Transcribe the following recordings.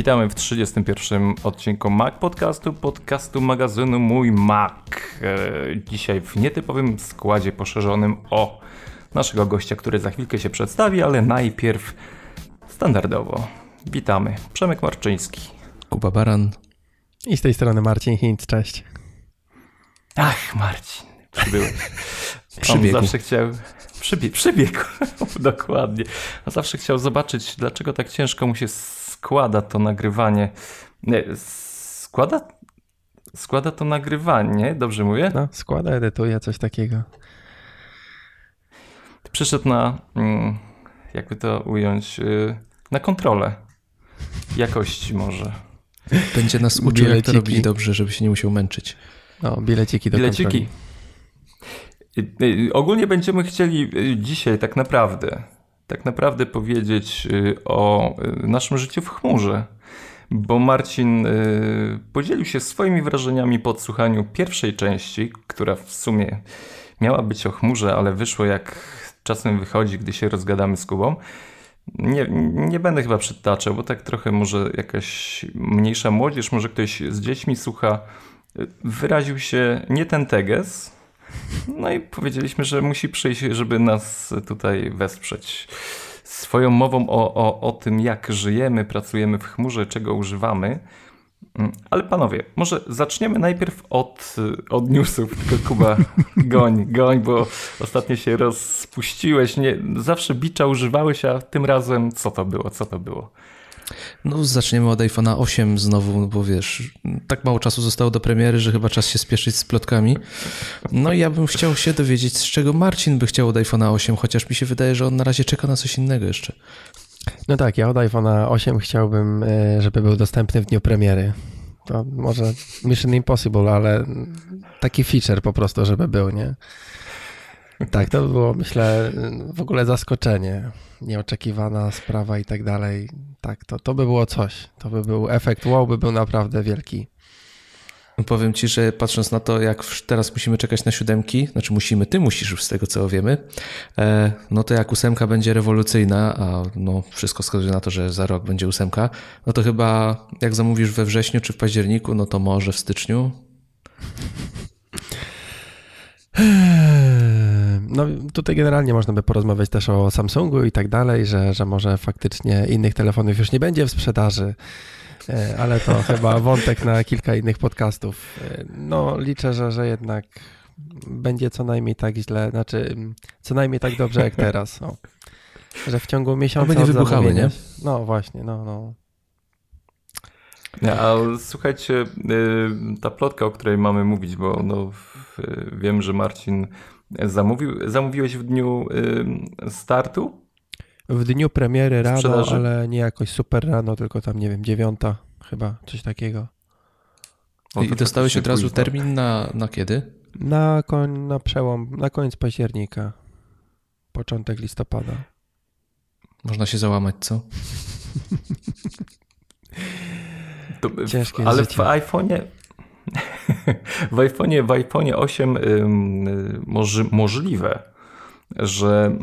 Witamy w 31 odcinku Mac Podcastu, podcastu magazynu Mój Mac. E, dzisiaj w nietypowym składzie poszerzonym o naszego gościa, który za chwilkę się przedstawi, ale najpierw standardowo. Witamy. Przemek Marczyński. Kuba Baran. I z tej strony Marcin Hint, cześć. Ach, Marcin, przybyłeś. Przybiegł. zawsze chciał... Przybie... Przybiegł, dokładnie. A zawsze chciał zobaczyć, dlaczego tak ciężko mu się składa to nagrywanie. Nie, składa? Składa to nagrywanie, dobrze mówię? No, składa, edytuje, coś takiego. Przyszedł na, mm, jakby to ująć, y, na kontrolę jakości może. Będzie nas uczył, jak to robić dobrze, żeby się nie musiał męczyć. No, bileciki do bileciki. kontroli. Ogólnie będziemy chcieli y, dzisiaj tak naprawdę tak naprawdę powiedzieć y, o y, naszym życiu w chmurze. Bo Marcin y, podzielił się swoimi wrażeniami po odsłuchaniu pierwszej części, która w sumie miała być o chmurze, ale wyszło jak czasem wychodzi, gdy się rozgadamy z Kubą. Nie, nie będę chyba przytaczał, bo tak trochę może jakaś mniejsza młodzież, może ktoś z dziećmi słucha, wyraził się nie ten teges, no i powiedzieliśmy, że musi przyjść, żeby nas tutaj wesprzeć swoją mową o, o, o tym, jak żyjemy, pracujemy w chmurze, czego używamy. Mm, ale panowie, może zaczniemy najpierw od, od newsów, tylko Kuba, goń, goń, bo ostatnio się rozpuściłeś, nie, zawsze bicza używałeś, a tym razem co to było, co to było? No, zaczniemy od iPhone'a 8 znowu, bo wiesz, tak mało czasu zostało do premiery, że chyba czas się spieszyć z plotkami. No i ja bym chciał się dowiedzieć, z czego Marcin by chciał od iPhone'a 8, chociaż mi się wydaje, że on na razie czeka na coś innego jeszcze. No tak, ja od iPhone'a 8 chciałbym, e, żeby był dostępny w dniu premiery. To może Mission Impossible, ale taki feature po prostu, żeby był, nie? Tak, to było, myślę, w ogóle zaskoczenie. Nieoczekiwana sprawa i tak dalej. Tak, to, to by było coś. To by był efekt wow, by był naprawdę wielki. Powiem ci, że patrząc na to, jak teraz musimy czekać na siódemki, znaczy musimy, ty musisz już z tego co wiemy, e, no to jak ósemka będzie rewolucyjna, a no wszystko wskazuje na to, że za rok będzie ósemka, no to chyba jak zamówisz we wrześniu czy w październiku, no to może w styczniu. No tutaj generalnie można by porozmawiać też o Samsungu i tak dalej, że, że może faktycznie innych telefonów już nie będzie w sprzedaży, e, ale to chyba wątek na kilka innych podcastów. E, no liczę, że, że jednak będzie co najmniej tak źle, znaczy co najmniej tak dobrze jak teraz. O. Że w ciągu miesiąca nie wybuchały, nie? No właśnie, no, no. A słuchajcie, y, ta plotka, o której mamy mówić, bo no, wiem, że Marcin Zamówił, zamówiłeś w dniu y, startu? W dniu premiery rano, Sprzedaży? ale nie jakoś super rano, tylko tam, nie wiem, dziewiąta chyba, coś takiego. O, I dostałeś od razu termin na, na kiedy? Na, koń, na przełom, na koniec października, początek listopada. Można się załamać, co? To, Ciężkie ale życie. w iPhone'ie w iPhone'ie, w iPhone'ie 8 może, możliwe, że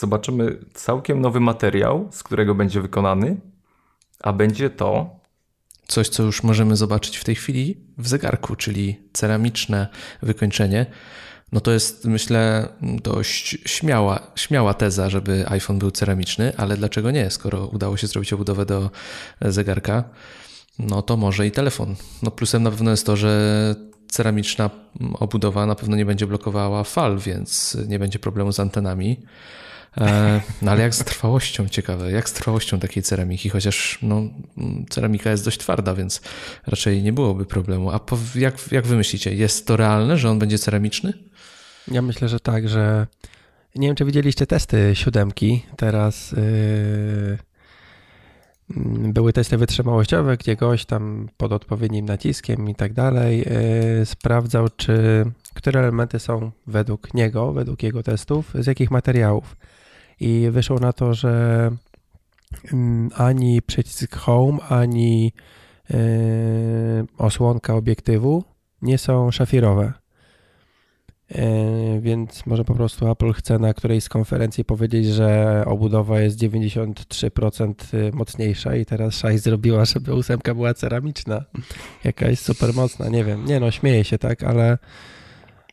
zobaczymy całkiem nowy materiał, z którego będzie wykonany, a będzie to coś, co już możemy zobaczyć w tej chwili w zegarku, czyli ceramiczne wykończenie. No to jest, myślę, dość śmiała, śmiała teza, żeby iPhone był ceramiczny, ale dlaczego nie, skoro udało się zrobić obudowę do zegarka? No to może i telefon. No plusem na pewno jest to, że ceramiczna obudowa na pewno nie będzie blokowała fal, więc nie będzie problemu z antenami. E, no ale jak z trwałością, ciekawe, jak z trwałością takiej ceramiki, chociaż no, ceramika jest dość twarda, więc raczej nie byłoby problemu. A jak, jak wy myślicie, jest to realne, że on będzie ceramiczny? Ja myślę, że tak, że nie wiem, czy widzieliście testy siódemki teraz. Yy były testy wytrzymałościowe, gdzie gość tam pod odpowiednim naciskiem i tak dalej yy, sprawdzał, czy które elementy są według niego, według jego testów, z jakich materiałów. I wyszło na to, że yy, ani przycisk home, ani yy, osłonka obiektywu nie są szafirowe. E, więc może po prostu Apple chce na którejś z konferencji powiedzieć, że obudowa jest 93% mocniejsza i teraz Szaj zrobiła, żeby ósemka była ceramiczna. Jakaś super mocna, nie wiem. Nie no, śmieję się, tak, ale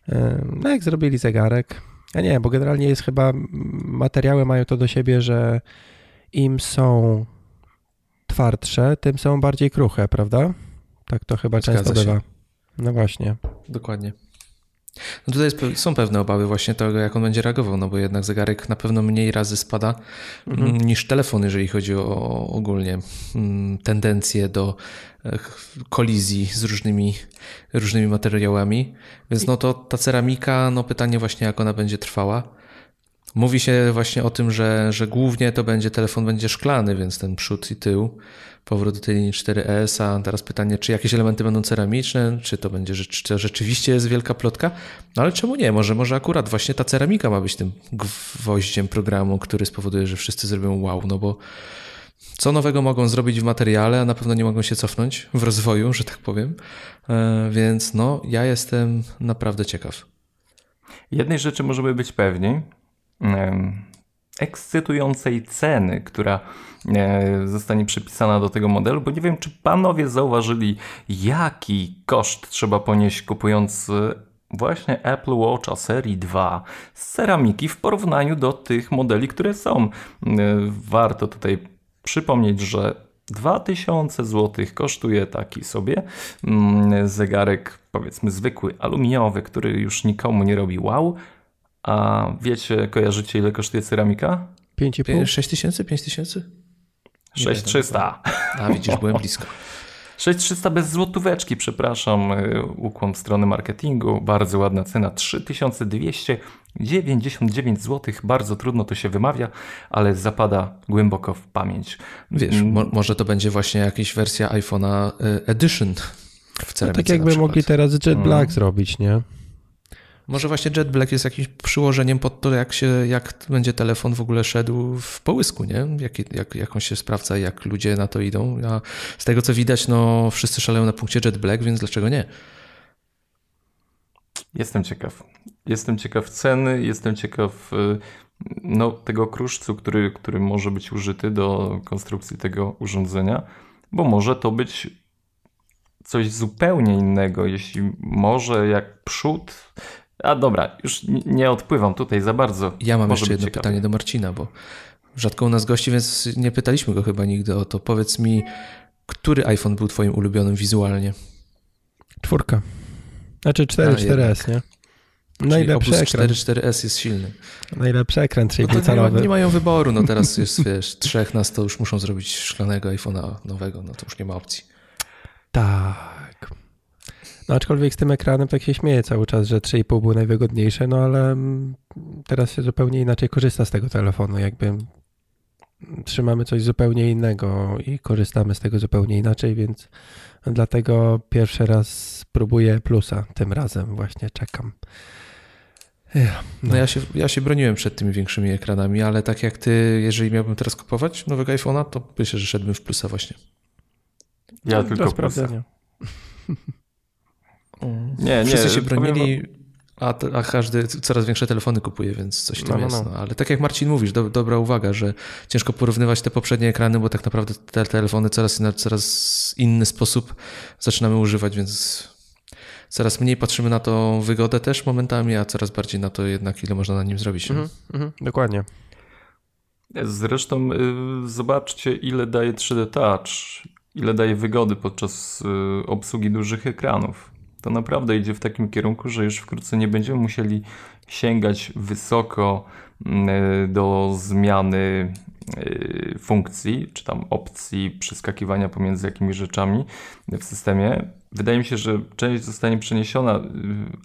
e, no jak zrobili zegarek, ja nie, bo generalnie jest chyba, materiały mają to do siebie, że im są twardsze, tym są bardziej kruche, prawda? Tak to chyba Zgadza często się. bywa. No właśnie. Dokładnie. No tutaj jest, są pewne obawy właśnie tego, jak on będzie reagował, no bo jednak zegarek na pewno mniej razy spada mhm. Mm, niż telefon, jeżeli chodzi o ogólnie mm, tendencje do e, kolizji z różnymi, różnymi materiałami. Więc no to ta ceramika, no pytanie właśnie jak ona będzie trwała. Mówi się właśnie o tym, że, że głównie to będzie telefon będzie szklany, więc ten przód i tył powrót do tej linii 4S, a teraz pytanie, czy jakieś elementy będą ceramiczne, czy to będzie, czy to rzeczywiście jest wielka plotka, no ale czemu nie? Może, może akurat właśnie ta ceramika ma być tym gwoździem programu, który spowoduje, że wszyscy zrobią wow, no bo co nowego mogą zrobić w materiale, a na pewno nie mogą się cofnąć w rozwoju, że tak powiem, e, więc no, ja jestem naprawdę ciekaw. Jednej rzeczy możemy być pewni, ekscytującej ceny, która e, zostanie przypisana do tego modelu, bo nie wiem, czy panowie zauważyli, jaki koszt trzeba ponieść kupując e, właśnie Apple Watcha serii 2 z ceramiki w porównaniu do tych modeli, które są. E, warto tutaj przypomnieć, że 2000 zł kosztuje taki sobie mm, zegarek, powiedzmy zwykły, aluminiowy, który już nikomu nie robi wow, a wiecie, kojarzycie ile kosztuje ceramika? 5,5? 6 tysięcy? 5 tysięcy? 6300. A widzisz, byłem blisko. 6300 bez złotóweczki, przepraszam, y, ukłon strony marketingu. Bardzo ładna cena, 3299 zł. Bardzo trudno to się wymawia, ale zapada głęboko w pamięć. Wiesz, mm. mo może to będzie właśnie jakaś wersja iPhone'a y, Edition w ceramice. No tak jakby mogli teraz Jet Black mm. zrobić, nie? Może właśnie Jet Black jest jakimś przyłożeniem pod to, jak, się, jak będzie telefon w ogóle szedł w połysku, nie? Jak, jak, jak on się sprawdza, jak ludzie na to idą. A z tego co widać, no wszyscy szaleją na punkcie Jet Black, więc dlaczego nie? Jestem ciekaw. Jestem ciekaw ceny, jestem ciekaw y, no, tego kruszcu, który, który może być użyty do konstrukcji tego urządzenia, bo może to być coś zupełnie innego, jeśli może jak przód a dobra, już nie odpływam tutaj za bardzo. Ja mam Może jeszcze jedno ciekawie. pytanie do Marcina, bo rzadko u nas gości, więc nie pytaliśmy go chyba nigdy o to. Powiedz mi, który iPhone był twoim ulubionym wizualnie? Czwórka. Znaczy 4, 4S, nie? Najlepszy ekran. 4, 4S jest silny. Najlepszy ekran 3,5 no nie, nie mają wyboru, no teraz jest, wiesz, trzech nas to już muszą zrobić szklanego iPhone'a nowego, no to już nie ma opcji. Tak. No aczkolwiek z tym ekranem tak się śmieję cały czas, że 3,5 było najwygodniejsze, no ale mm, teraz się zupełnie inaczej korzysta z tego telefonu, jakby trzymamy coś zupełnie innego i korzystamy z tego zupełnie inaczej, więc dlatego pierwszy raz spróbuję plusa tym razem, właśnie czekam. No, no ja, się, ja się broniłem przed tymi większymi ekranami, ale tak jak ty, jeżeli miałbym teraz kupować nowego iPhone'a, to myślę, że szedłbym w plusa właśnie. Ja no, tylko plusa. Nie, nie. Wszyscy się bronili, a, a, każdy coraz większe telefony kupuje, więc coś tam no, no, jest. No. Ale tak jak Marcin mówisz, do, dobra uwaga, że ciężko porównywać te poprzednie ekrany, bo tak naprawdę te telefony coraz na coraz inny sposób zaczynamy używać, więc coraz mniej patrzymy na tą wygodę też momentami, a coraz bardziej na to jednak, ile można na nim zrobić. Mhm, mhm, dokładnie. Zresztą y, zobaczcie, ile daje 3D Touch, ile daje wygody podczas y, obsługi dużych ekranów to naprawdę idzie w takim kierunku, że już wkrótce nie będziemy musieli sięgać wysoko mm, do zmiany y, funkcji, czy tam opcji przeskakiwania pomiędzy jakimiś rzeczami w systemie. Wydaje mi się, że część zostanie przeniesiona. Y,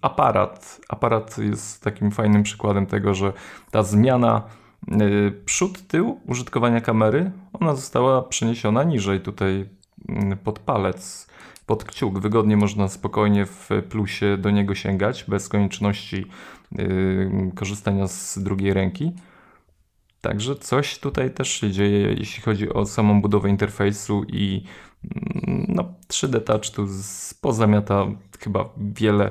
aparat, aparat jest takim fajnym przykładem tego, że ta zmiana y, przód, tył użytkowania kamery, ona została przeniesiona niżej tutaj mm, pod palec pod kciuk. Wygodnie można spokojnie w plusie do niego sięgać, bez konieczności yy, korzystania z drugiej ręki. Także coś tutaj też się dzieje, jeśli chodzi o samą budowę interfejsu i mm, no, 3D Touch tu pozamiata chyba wiele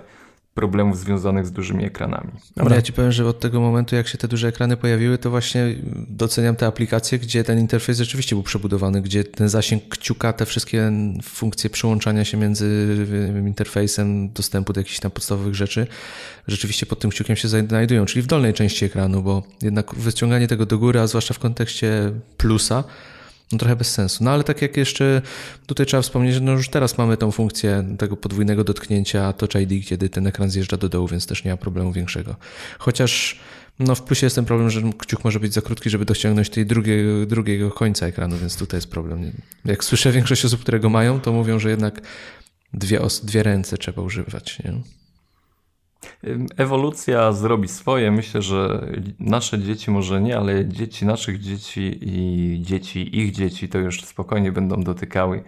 problemów związanych z dużymi ekranami. Dobra. Ja ci powiem, że od tego momentu, jak się te duże ekrany pojawiły, to właśnie doceniam te aplikacje, gdzie ten interfejs rzeczywiście był przebudowany, gdzie ten zasięg kciuka, te wszystkie funkcje przyłączania się między interfejsem, dostępu do jakichś tam podstawowych rzeczy, rzeczywiście pod tym kciukiem się znajdują, czyli w dolnej części ekranu, bo jednak wyciąganie tego do góry, a zwłaszcza w kontekście plusa, no trochę bez sensu. No ale tak jak jeszcze tutaj trzeba wspomnieć, że no już teraz mamy tą funkcję tego podwójnego dotknięcia Touch ID, kiedy ten ekran zjeżdża do dołu, więc też nie ma problemu większego. Chociaż no w plusie jest ten problem, że kciuk może być za krótki, żeby dosięgnąć tej drugiego, drugiego końca ekranu, więc tutaj jest problem. Jak słyszę większość osób, które go mają, to mówią, że jednak dwie, dwie ręce trzeba używać. Nie? Ewolucja zrobi swoje. Myślę, że nasze dzieci może nie, ale dzieci naszych dzieci i dzieci ich dzieci to już spokojnie będą dotykały.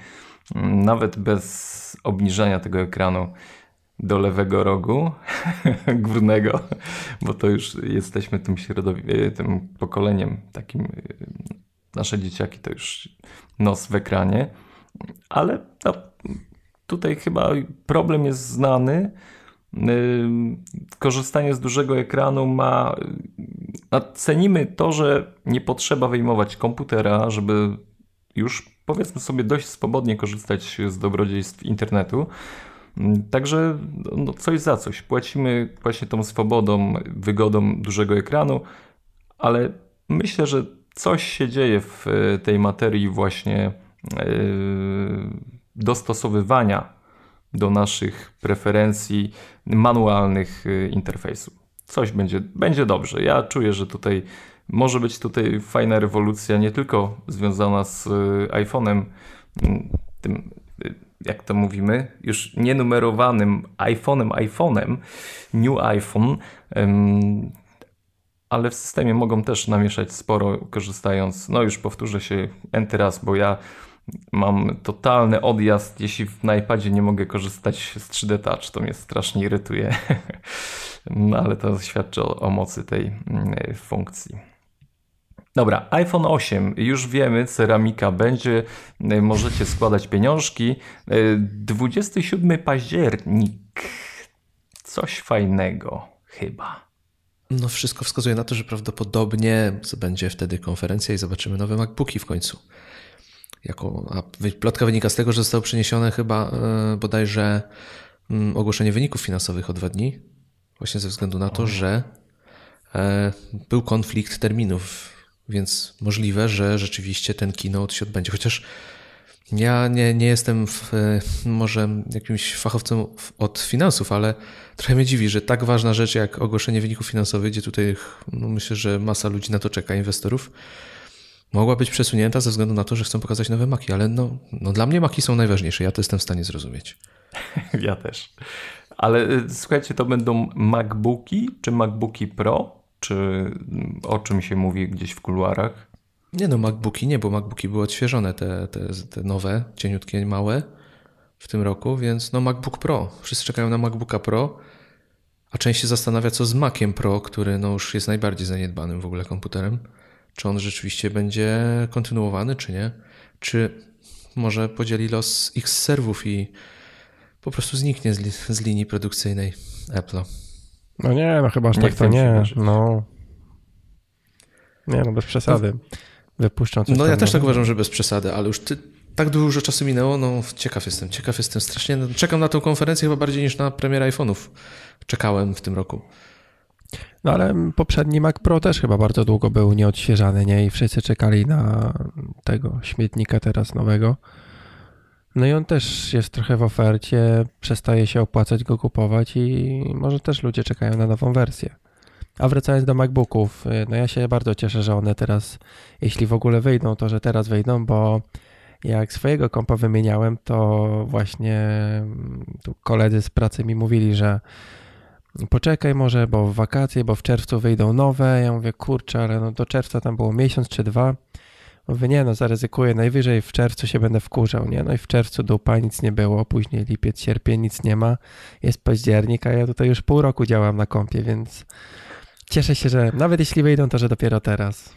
Nawet bez obniżania tego ekranu do lewego rogu górnego, bo to już jesteśmy tym, środowi- tym pokoleniem takim. Nasze dzieciaki to już nos w ekranie, ale no, tutaj chyba problem jest znany korzystanie z dużego ekranu ma. Cenimy to, że nie potrzeba wyjmować komputera, żeby już powiedzmy sobie dość swobodnie korzystać z dobrodziejstw internetu. Także no, coś za coś. Płacimy właśnie tą swobodą, wygodą dużego ekranu, ale myślę, że coś się dzieje w tej materii właśnie yy, dostosowywania do naszych preferencji manualnych y, interfejsu. Coś będzie, będzie dobrze. Ja czuję, że tutaj może być tutaj fajna rewolucja, nie tylko związana z y, iPhone'em, mm, tym y, jak to mówimy, już nienumerowanym iPhone'em, iPhone'em, New iPhone, ale w systemie mogą też namieszać sporo, korzystając, no już powtórzę się enty raz, bo ja mam totalny odjazd, jeśli na iPadzie nie mogę korzystać z 3D Touch, to mnie strasznie irytuje. No ale to świadczy o, o mocy tej mm, funkcji. Dobra, iPhone 8, już wiemy, ceramika będzie, y, możecie składać pieniążki. 27 y, październik, coś fajnego chyba. No wszystko wskazuje na to, że prawdopodobnie będzie wtedy konferencja i zobaczymy nowe MacBooki w końcu jako, a plotka wynika z tego, że zostało przeniesione chyba e, bodajże mm, ogłoszenie wyników finansowych o dwa dni, właśnie ze względu na to, że e, był konflikt terminów, więc możliwe, że rzeczywiście ten keynote się odbędzie. Chociaż ja nie, nie jestem w, e, może jakimś fachowcem od finansów, ale trochę mnie dziwi, że tak ważna rzecz jak ogłoszenie wyników finansowych, gdzie tutaj no myślę, że masa ludzi na to czeka, inwestorów, mogła być przesunięta ze względu na to, że chcą pokazać nowe maki, ale no, no dla mnie maki są najważniejsze, ja to jestem w stanie zrozumieć. Ja też. Ale y, słuchajcie, to będą MacBooki czy MacBooki Pro? Czy o czym się mówi gdzieś w kuluarach? Nie no, MacBooki nie, bo MacBooki były odświeżone, te, te, te nowe, cieniutkie, małe w tym roku, więc no MacBook Pro. Wszyscy czekają na MacBooka Pro, a część się zastanawia, co z Maciem Pro, który no już jest najbardziej zaniedbanym w ogóle komputerem czy on rzeczywiście będzie kontynuowany, czy nie. Czy może podzieli los X serwów i po prostu zniknie z, li z linii produkcyjnej Apple'a. No nie, no chyba aż tak to nie. No. Nie, no bez przesady. No, Wypuszczą coś No ja też tak uważam, że bez przesady, ale już ty, tak dużo czasu minęło, no ciekaw jestem, ciekaw jestem strasznie. Czekam na tę konferencję chyba bardziej niż na premierę iPhone'ów. Czekałem w tym roku. No ale poprzedni Mac Pro też chyba bardzo długo był nieodświeżany, nie? I wszyscy czekali na tego śmietnika teraz nowego. No i on też jest trochę w ofercie, przestaje się opłacać go kupować i może też ludzie czekają na nową wersję. A wracając do MacBooków, no ja się bardzo cieszę, że one teraz, jeśli w ogóle wyjdą, to że teraz wyjdą, bo jak swojego kompa wymieniałem, to właśnie tu koledzy z pracy mi mówili, że poczekaj może, bo w wakacje, bo w czerwcu wyjdą nowe. Ja mówię, kurczę, ale no do czerwca tam było miesiąc czy dwa. Mówię, nie no, zaryzykuję, najwyżej w czerwcu się będę wkurzał, nie? No i w czerwcu dupa, nic nie było, później lipiec, sierpień, nic nie ma, jest październik, a ja tutaj już pół roku działam na kompie, więc cieszę się, że nawet jeśli wyjdą, to że dopiero teraz.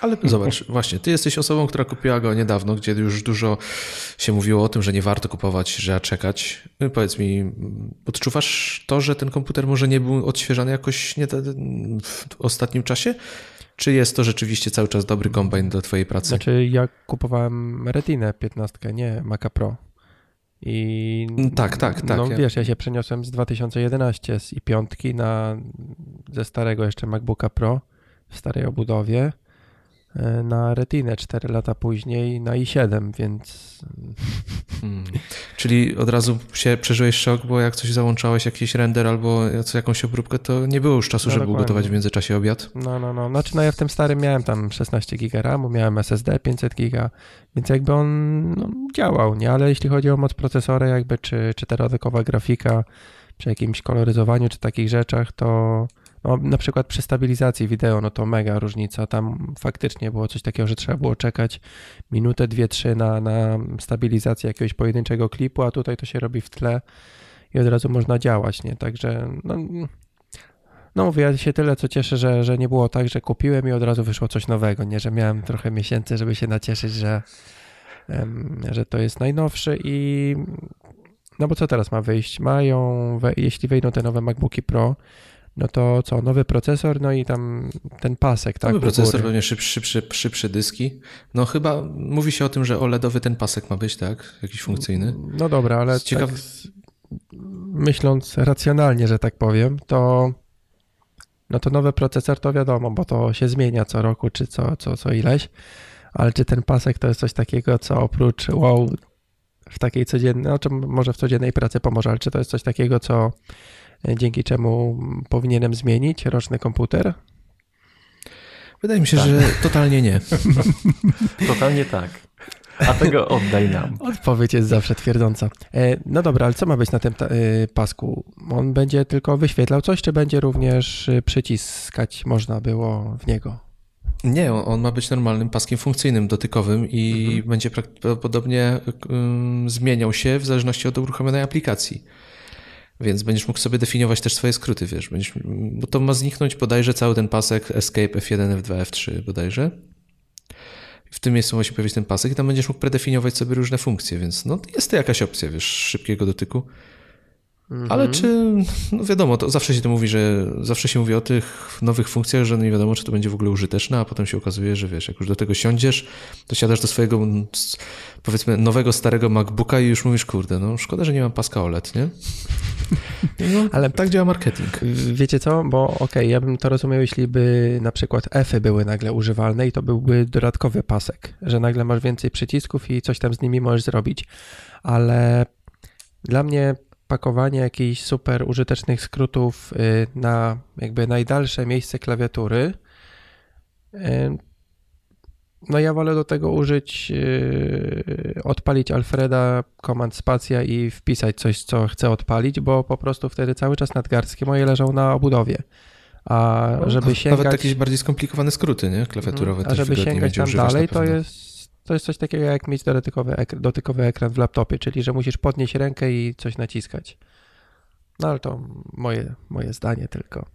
Ale zobacz, właśnie, ty jesteś osobą, która kupiła go niedawno, gdzie już dużo się mówiło o tym, że nie warto kupować, że czekać. No powiedz mi, odczuwasz to, że ten komputer może nie był odświeżany jakoś nie w ostatnim czasie? Czy jest to rzeczywiście cały czas dobry kombajn do twojej pracy? Znaczy, ja kupowałem Retinę 15, nie Maca Pro. I tak, tak, tak. No wiesz, ja się przeniosłem z 2011 z i5 na ze starego jeszcze MacBooka Pro w starej obudowie E, na Retinę 4 lata później na i7, więc. Hmm. Czyli od razu się przeżyłeś szok, bo jak coś załączałeś, jakiś render albo jakąś obróbkę, to nie było już czasu, no, żeby dokładnie. ugotować w międzyczasie obiad. No, no, no. Znaczy, no ja w tym starym miałem tam 16 GB RAMu, miałem SSD 500 GB, więc jakby on no, działał, nie? Ale jeśli chodzi o moc procesora, jakby czy, czy grafika, przy jakimś koloryzowaniu, czy takich rzeczach, to no, na przykład przy stabilizacji wideo, no to mega różnica. Tam faktycznie było coś takiego, że trzeba było czekać minutę, dwie, trzy na, na stabilizację jakiegoś pojedynczego klipu, a tutaj to się robi w tle i od razu można działać, nie? Także no, no mówię, ja się tyle co cieszę, że, że nie było tak, że kupiłem i od razu wyszło coś nowego, nie? Że miałem trochę miesięcy, żeby się nacieszyć, że, że to jest najnowszy i no bo co teraz ma wyjść? Mają, jeśli wejdą te nowe MacBooki Pro, no to co, nowy procesor, no i tam ten pasek, tak? Nowy procesor, pewnie szybszy, szybszy, szybsze dyski. No chyba mówi się o tym, że OLEDowy ten pasek ma być, tak? Jakiś funkcyjny. No dobra, ale Ciekaw... tak, myśląc racjonalnie, że tak powiem, to no to nowy procesor to wiadomo, bo to się zmienia co roku, czy co, co, co ileś, ale czy ten pasek to jest coś takiego, co oprócz wow, w takiej codziennej, no, czy może w codziennej pracy pomoże, ale czy to jest coś takiego, co dzięki czemu powinienem zmienić roczny komputer? Wydaje mi się, tak. że totalnie nie. totalnie tak. A tego oddaj nam. Odpowiedź jest zawsze twierdząca. E, no dobra, ale co ma być na tym e, pasku? On będzie tylko wyświetlał coś, czy będzie również e, przyciskać można było w niego? Nie, on ma być normalnym paskiem funkcyjnym, dotykowym i mhm. będzie prawdopodobnie um, zmieniał się w zależności od uruchomionej aplikacji. Więc będziesz mógł sobie definiować też swoje skróty, wiesz, będziesz, bo to ma zniknąć bodajże cały ten pasek Escape F1, F2, F3 bodajże. W tym miejscu ma się pojawić ten pasek i tam będziesz mógł predefiniować sobie różne funkcje, więc no jest to jakaś opcja, wiesz, szybkiego dotyku. Mhm. Ale czy, no wiadomo, to zawsze się to mówi, że zawsze się mówi o tych nowych funkcjach, że nie wiadomo, czy to będzie w ogóle użyteczne, a potem się okazuje, że wiesz, jak już do tego siądziesz, to siadasz do swojego, powiedzmy, nowego, starego MacBooka i już mówisz, kurde, no szkoda, że nie mam paska OLED, nie? No, ale tak działa marketing. Wiecie co, bo okej, okay, ja bym to rozumiał, jeśli by na przykład Fy były nagle używalne i to byłby dodatkowy pasek, że nagle masz więcej przycisków i coś tam z nimi możesz zrobić, ale dla mnie pakowanie jakichś super użytecznych skrótów y, na jakby najdalsze miejsce klawiatury. Y, no ja wolę do tego użyć, y, odpalić Alfreda, komand spacja i wpisać coś, co chcę odpalić, bo po prostu wtedy cały czas nadgarstki moje leżą na obudowie. A żeby sięgać... Nawet jakieś bardziej skomplikowane skróty, nie? Klawiaturowe. Mhm. A żeby sięgać tam dalej, to jest to jest coś takiego jak mieć dotykowy, ekran, dotykowy ekran w laptopie, czyli że musisz podnieść rękę i coś naciskać. No ale to moje, moje zdanie tylko.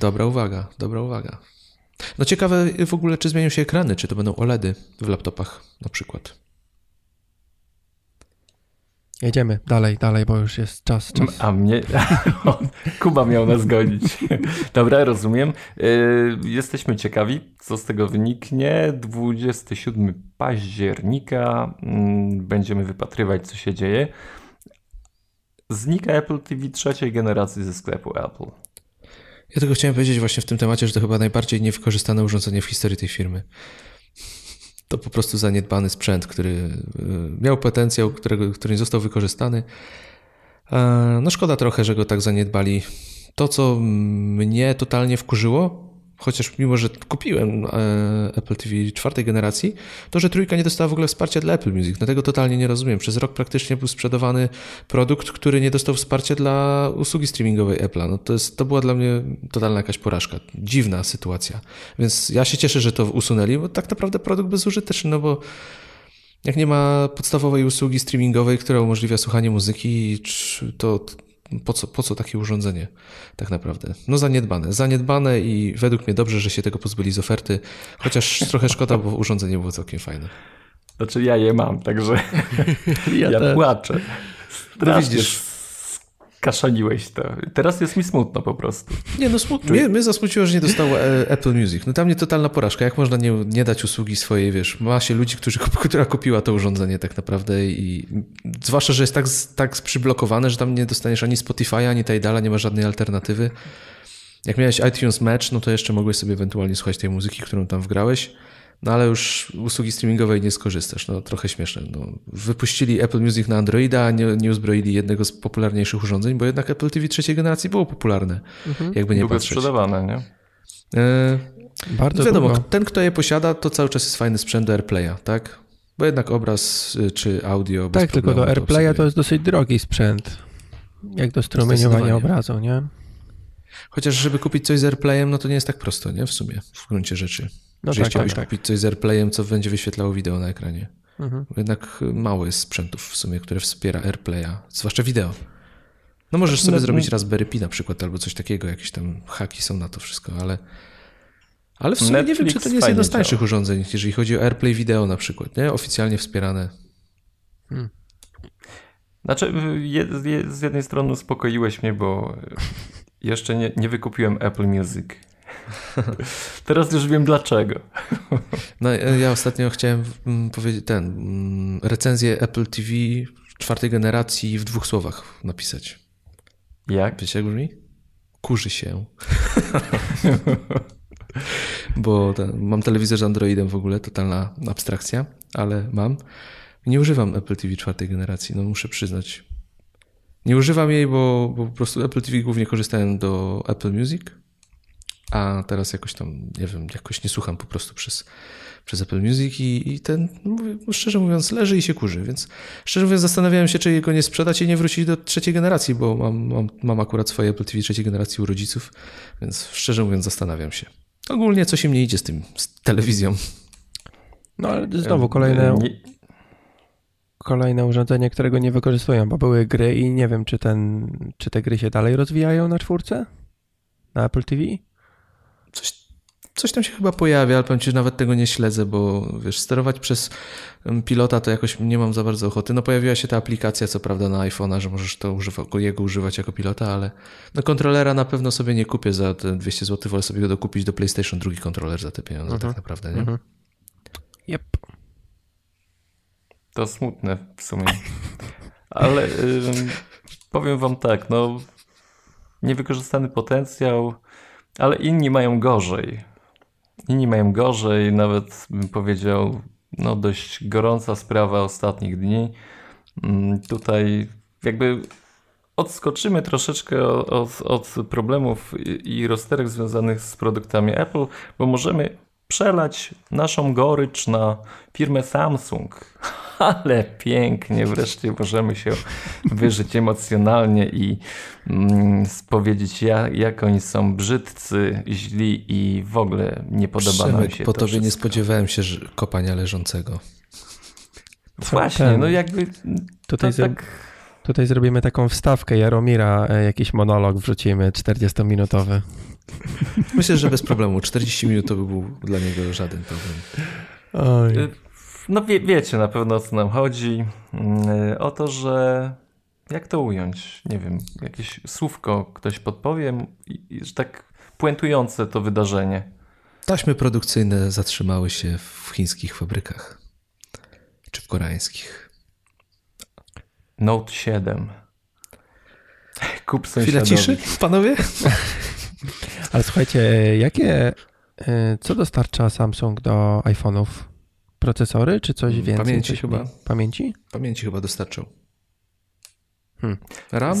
Dobra uwaga, dobra uwaga. No ciekawe w ogóle, czy zmienią się ekrany, czy to będą OLEDy w laptopach na przykład. Jedziemy dalej, dalej, bo już jest czas. czas. A mnie. Kuba miał nas godzić. Dobra, rozumiem. Y, jesteśmy ciekawi, co z tego wyniknie. 27 października mm, będziemy wypatrywać, co się dzieje. Znika Apple TV trzeciej generacji ze sklepu Apple. Ja tylko chciałem powiedzieć właśnie w tym temacie, że to chyba najbardziej niewykorzystane urządzenie w historii tej firmy. To po prostu zaniedbany sprzęt, który y, miał potencjał, którego, który nie został wykorzystany. E, no szkoda trochę, że go tak zaniedbali. To, co mnie totalnie wkurzyło, chociaż mimo, że kupiłem e, Apple TV czwartej generacji, to, że trójka nie dostała w ogóle wsparcia dla Apple Music. No tego totalnie nie rozumiem. Przez rok praktycznie był sprzedawany produkt, który nie dostał wsparcia dla usługi streamingowej Apple'a. No to, jest, to była dla mnie totalna jakaś porażka. Dziwna sytuacja. Więc ja się cieszę, że to usunęli, bo tak naprawdę produkt bezużyteczny, no bo jak nie ma podstawowej usługi streamingowej, która umożliwia słuchanie muzyki, to po co, po co takie urządzenie tak naprawdę? No zaniedbane. Zaniedbane i według mnie dobrze, że się tego pozbyli z oferty, chociaż trochę szkoda, bo urządzenie było całkiem fajne. Znaczy ja je mam, także ja, ja płaczę. No widzisz, kaszaniłeś to. Teraz jest mi smutno po prostu. Nie, no smutno. Mnie, mnie zasmuciło, że nie dostało e, Apple Music. No tam mnie totalna porażka. Jak można nie, nie dać usługi swojej, wiesz, ma się ludzi, którzy, która kupiła to urządzenie tak naprawdę i zwłaszcza, że jest tak, tak przyblokowane, że tam nie dostaniesz ani Spotify, ani Tidala, nie ma żadnej alternatywy. Jak miałeś iTunes Match, no to jeszcze mogłeś sobie ewentualnie słuchać tej muzyki, którą tam wgrałeś. No ale już usługi streamingowej nie skorzystasz. No trochę śmieszne. No, wypuścili Apple Music na Androida, a nie, nie uzbroili jednego z popularniejszych urządzeń, bo jednak Apple TV trzeciej generacji było popularne. Mhm. Jakby nie Długo patrzeć. sprzedawane, nie? E, Bardzo Wiadomo, długo. ten kto je posiada, to cały czas jest fajny sprzęt do AirPlaya, tak? Bo jednak obraz y, czy audio. Tak, tylko do AirPlaya to, to jest dosyć drogi sprzęt. Jak do strumieniowania obrazu, nie? Chociaż, żeby kupić coś z AirPlayem, no to nie jest tak prosto, nie? W sumie, w gruncie rzeczy. No że tak, chciałbyś tak, kupić coś z AirPlayem, co będzie wyświetlało wideo na ekranie. Mhm. Jednak mało jest sprzętów w sumie, które wspiera AirPlaya, zwłaszcza wideo. No możesz sobie no, zrobić Raspberry Pi na przykład, albo coś takiego, jakieś tam haki są na to wszystko, ale ale w sumie Netflix nie wiem, czy to nie jest jedno z tańszych działa. urządzeń, jeżeli chodzi o AirPlay wideo na przykład, nie? Oficjalnie wspierane. Hmm. Znaczy, z jednej strony uspokoiłeś mnie, bo jeszcze nie, nie wykupiłem Apple Music. Teraz już wiem dlaczego. No, ja ostatnio chciałem mm, powiedzieć ten, mm, recenzję Apple TV czwartej generacji w dwóch słowach napisać. Jak? Wiecie jak brzmi? Kurzy się. Bo ten, mam telewizor z Androidem w ogóle, totalna abstrakcja, ale mam. Nie używam Apple TV czwartej generacji, no muszę przyznać. Nie używam jej, bo, bo po prostu Apple TV głównie korzystałem do Apple Music a teraz jakoś tam, nie wiem, jakoś nie słucham po prostu przez, przez Apple Music i, i ten, no, szczerze mówiąc, leży i się kurzy, więc szczerze mówiąc zastanawiałem się, czy jego nie sprzedać i nie wrócić do trzeciej generacji, bo mam, mam, mam akurat swoje Apple TV trzeciej generacji u rodziców, więc szczerze mówiąc zastanawiam się. Ogólnie coś im nie idzie z tym, z telewizją. No ale znowu kolejne... Kolejne urządzenie, którego nie wykorzystują, bo były gry i nie wiem, czy, ten, czy te gry się dalej rozwijają na czwórce? Na Apple TV? Coś, coś tam się chyba pojawia, ale powiem Ci, że nawet tego nie śledzę, bo wiesz, sterować przez pilota to jakoś nie mam za bardzo ochoty. No pojawiła się ta aplikacja, co prawda na iPhone'a, że możesz to używa, jego używać jako pilota, ale no kontrolera na pewno sobie nie kupię za te 200 zł, wolę sobie go dokupić do PlayStation drugi kontroler za te pieniądze tak mhm. naprawdę, nie? Mhm. Yep. To smutne w sumie. Ale powiem wam tak, no niewykorzystany potencjał ale inni mają gorzej. Inni mają gorzej, nawet bym powiedział, no dość gorąca sprawa ostatnich dni. Mm, tutaj jakby odskoczymy troszeczkę od, od problemów i rozterek związanych z produktami Apple, bo możemy przelać naszą gorycz na firmę Samsung. Ale pięknie, wreszcie możemy się wyżyć emocjonalnie i mm, powiedzieć, jak, jak oni są brzydcy, źli i w ogóle nie podoba Przemek, nam się po to tobie wszystko. nie spodziewałem się że kopania leżącego. Właśnie, no jakby tutaj, tak... tutaj zrobimy taką wstawkę Jaromira, e, jakiś monolog wrzucimy 40-minutowy. Myślę, że bez problemu. 40 minut to by był dla niego żaden problem. Oj. No wie, wiecie na pewno o co nam chodzi. Y, o to, że jak to ująć? Nie wiem, jakieś słówko ktoś podpowie, że tak puentujące to wydarzenie. Taśmy produkcyjne zatrzymały się w chińskich fabrykach. Czy w koreańskich. Note 7. Kup Chwila ciszy, panowie? Ale słuchajcie, jakie, e, co dostarcza Samsung do iPhone'ów? Procesory czy coś mm, więcej? Pamięci chyba. Pamięci? Pamięci chyba dostarczał. Hmm. RAM?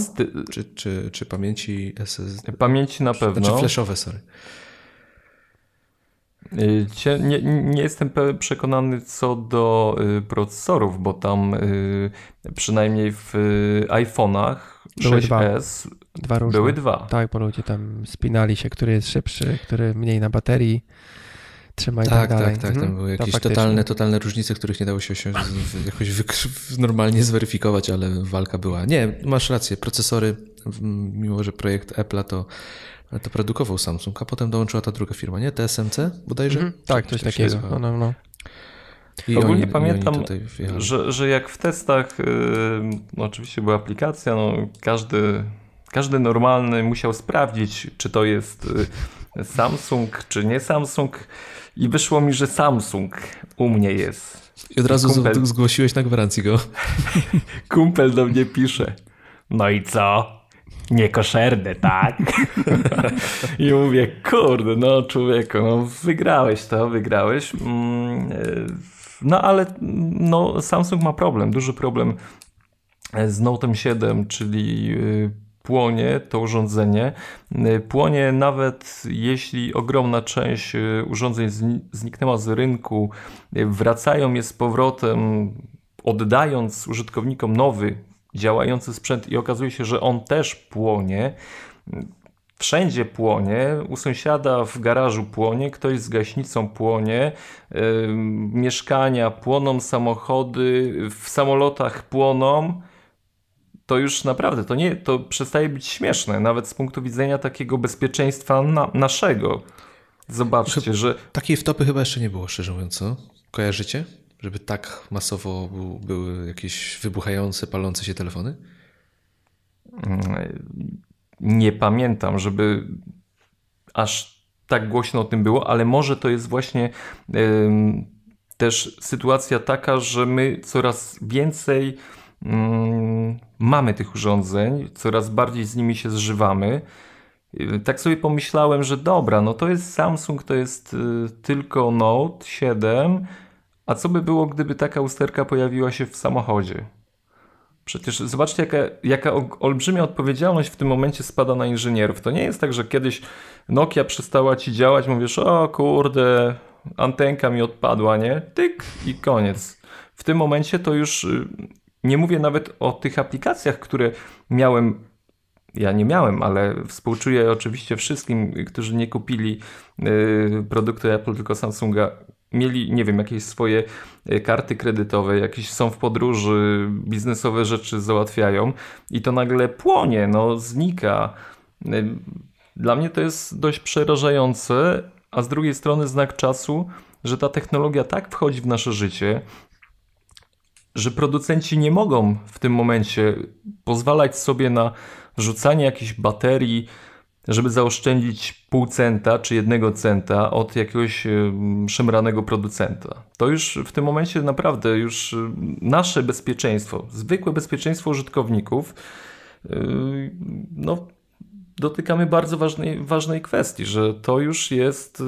Czy, czy, czy pamięci SSD? Pamięci na pewno. Znaczy flashowe, sorry. Y, nie, nie, jestem przekonany co do y, procesorów, bo tam y, przynajmniej w iPhone'ach 6S dwa różne. były dwa. Tak, bo ludzie tam spinali się, który jest szybszy, który mniej na baterii. Wytrzyma i tak, tak dalej. Tak, tak, tam mhm. były jakieś totalne, totalne różnice, których nie dało się jakoś normalnie zweryfikować, ale walka była. Nie, masz rację, procesory, mimo że projekt Apple'a to to produkował Samsung, a potem dołączyła ta druga firma, nie? TSMC bodajże? Mm, tak, coś takiego. No, no, no. I Ogólnie oni, pamiętam, że, że jak w testach, yy, no oczywiście była aplikacja, no każdy, każdy normalny musiał sprawdzić, czy to jest yy, Samsung, czy nie Samsung i wyszło mi, że Samsung u mnie jest. I od razu kumpel, zgłosiłeś na gwarancji go. Kumpel do mnie pisze, no i co? niekoszerne, tak? I mówię, kurde, no człowieku, no wygrałeś to, wygrałeś. Mm, e, no ale no, Samsung ma problem, duży problem z Note 7, czyli e, płonie to urządzenie. E, płonie nawet jeśli ogromna część urządzeń zniknęła z rynku, wracają je z powrotem, oddając użytkownikom nowy, działający sprzęt i okazuje się, że on też płonie. Wszędzie płonie, u sąsiada w garażu płonie, ktoś z gaśnicą płonie, yy, mieszkania płoną, samochody, w samolotach płoną. To już naprawdę, to nie, to przestaje być śmieszne, nawet z punktu widzenia takiego bezpieczeństwa na, naszego. Zobaczcie, że. Takiej wtopy chyba jeszcze nie było, szczerze mówiąc, co? Kojarzycie? żeby tak masowo był, były jakieś wybuchające, palące się telefony? Nie pamiętam, żeby aż tak głośno o tym było, ale może to jest właśnie też sytuacja taka, że my coraz więcej mamy tych urządzeń, coraz bardziej z nimi się zżywamy. Tak sobie pomyślałem, że dobra, no to jest Samsung, to jest y, tylko Note 7, a co by było, gdyby taka usterka pojawiła się w samochodzie? Przecież zobaczcie, jaka, jaka olbrzymia odpowiedzialność w tym momencie spada na inżynierów. To nie jest tak, że kiedyś Nokia przestała ci działać, mówisz, o kurde, antenka mi odpadła, nie? Tyk i koniec. W tym momencie to już y, nie mówię nawet o tych aplikacjach, które miałem. Ja nie miałem, ale współczuję oczywiście wszystkim, którzy nie kupili y, produktu Apple, tylko Samsunga mieli, nie wiem, jakieś swoje e, karty kredytowe, jakieś są w podróży, biznesowe rzeczy załatwiają i to nagle płonie, no znika. E, dla mnie to jest dość przerażające, a z drugiej strony znak czasu, że ta technologia tak wchodzi w nasze życie, że producenci nie mogą w tym momencie pozwalać sobie na rzucanie jakichś baterii, żeby zaoszczędzić pół centa czy jednego centa od jakiegoś szemranego producenta. To już w tym momencie naprawdę już nasze bezpieczeństwo, zwykłe bezpieczeństwo użytkowników, yy, no, dotykamy bardzo ważnej, ważnej kwestii, że to już jest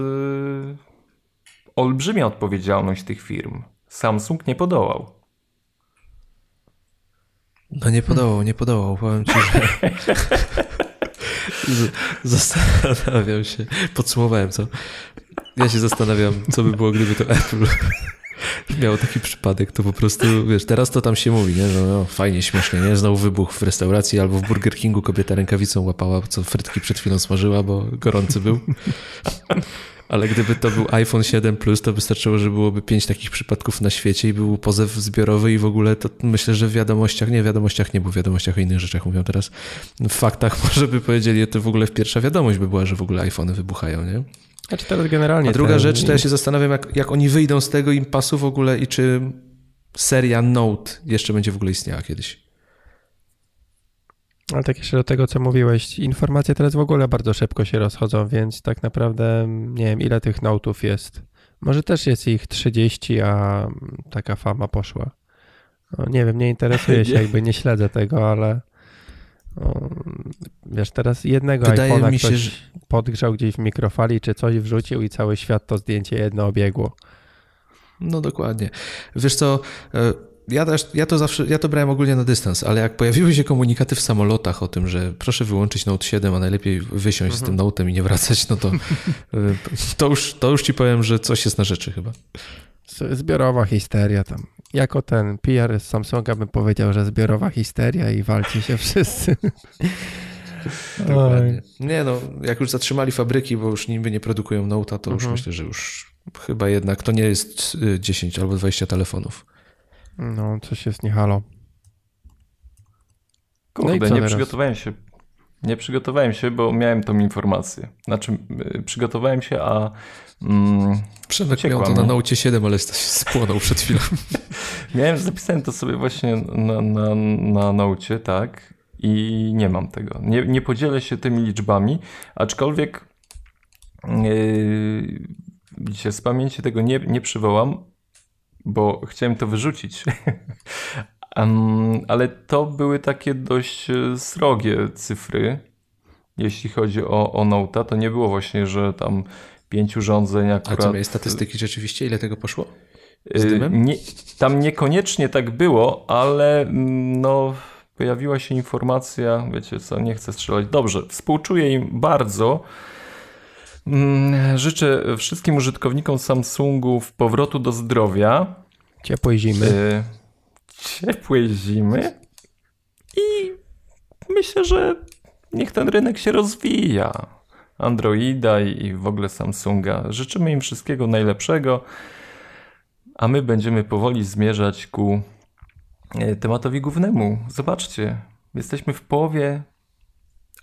olbrzymia odpowiedzialność tych firm. Samsung nie podołał. No nie podołał, nie podołał. Powiem ci, że Zastanawiam się, podsumowałem co. Ja się zastanawiam, co by było, gdyby to Apple miało taki przypadek, to po prostu, wiesz, teraz to tam się mówi, nie? No, no, fajnie, śmiesznie, nie? Znowu wybuch w restauracji albo w Burger Kingu kobieta rękawicą łapała, co frytki przed chwilą smażyła, bo gorący był. Ale gdyby to był iPhone 7 Plus, to wystarczyło, że byłoby pięć takich przypadków na świecie i był pozew zbiorowy i w ogóle to myślę, że w wiadomościach, nie w wiadomościach nie, bo w wiadomościach o innych rzeczach mówią teraz. W faktach może by powiedzieli, to w ogóle pierwsza wiadomość by była, że w ogóle iPhony wybuchają, nie? Znaczy teraz generalnie. A druga ten... rzecz, to ja się zastanawiam, jak, jak oni wyjdą z tego impasu w ogóle i czy seria Note jeszcze będzie w ogóle istniała kiedyś. Ale tak jeszcze do tego, co mówiłeś, informacje teraz w ogóle bardzo szybko się rozchodzą, więc tak naprawdę nie wiem, ile tych notów jest. Może też jest ich 30, a taka fama poszła. No, nie wiem, nie interesuję się, jakby nie śledzę tego, ale no, wiesz, teraz jednego Wydaje iPhone'a się, ktoś że... podgrzał gdzieś w mikrofali, czy coś wrzucił i cały świat to zdjęcie jedno obiegło. No dokładnie. Wiesz co, e, ja, też, ja to zawsze, ja to brałem ogólnie na dystans, ale jak pojawiły się komunikaty w samolotach o tym, że proszę wyłączyć Note 7, a najlepiej wysiąść mhm. z tym mhm. Note'em i nie wracać, no to, to, już, to już ci powiem, że coś jest na rzeczy chyba. Zbiorowa histeria tam. Jako ten PR z Samsunga bym powiedział, że zbiorowa histeria i walcie się wszyscy. Dokładnie. Nie no, jak już zatrzymali fabryki, bo już niby nie produkują Note'a, to już mhm. myślę, że już Chyba jednak to nie jest 10 y, albo 20 telefonów. No, coś jest nie halo. Kurde, no nie teraz? przygotowałem się. Nie przygotowałem się, bo miałem tą informację. Znaczy, y, przygotowałem się, a. Mm, Przemek miał to na naucie 7, ale spłonął przed chwilą. miałem, zapisałem to sobie właśnie na, na, na naucie, tak. I nie mam tego. Nie, nie podzielę się tymi liczbami, aczkolwiek. Yy, widzicie, z pamięci tego nie, nie przywołam, bo chciałem to wyrzucić. Um, ale to były takie dość e, srogie cyfry, jeśli chodzi o, o Note'a. To nie było właśnie, że tam pięć urządzeń akurat... A co, miałeś statystyki rzeczywiście? Ile tego poszło? E, nie, tam niekoniecznie tak było, ale mm, no, pojawiła się informacja, wiecie co, nie chcę strzelać. Dobrze, współczuję im bardzo. Mm, życzę wszystkim użytkownikom Samsungów powrotu do zdrowia. Ciepłej zimy. Y ciepłej zimy i myślę, że niech ten rynek się rozwija. Androida i w ogóle Samsunga. Życzymy im wszystkiego najlepszego, a my będziemy powoli zmierzać ku e, tematowi głównemu. Zobaczcie, jesteśmy w połowie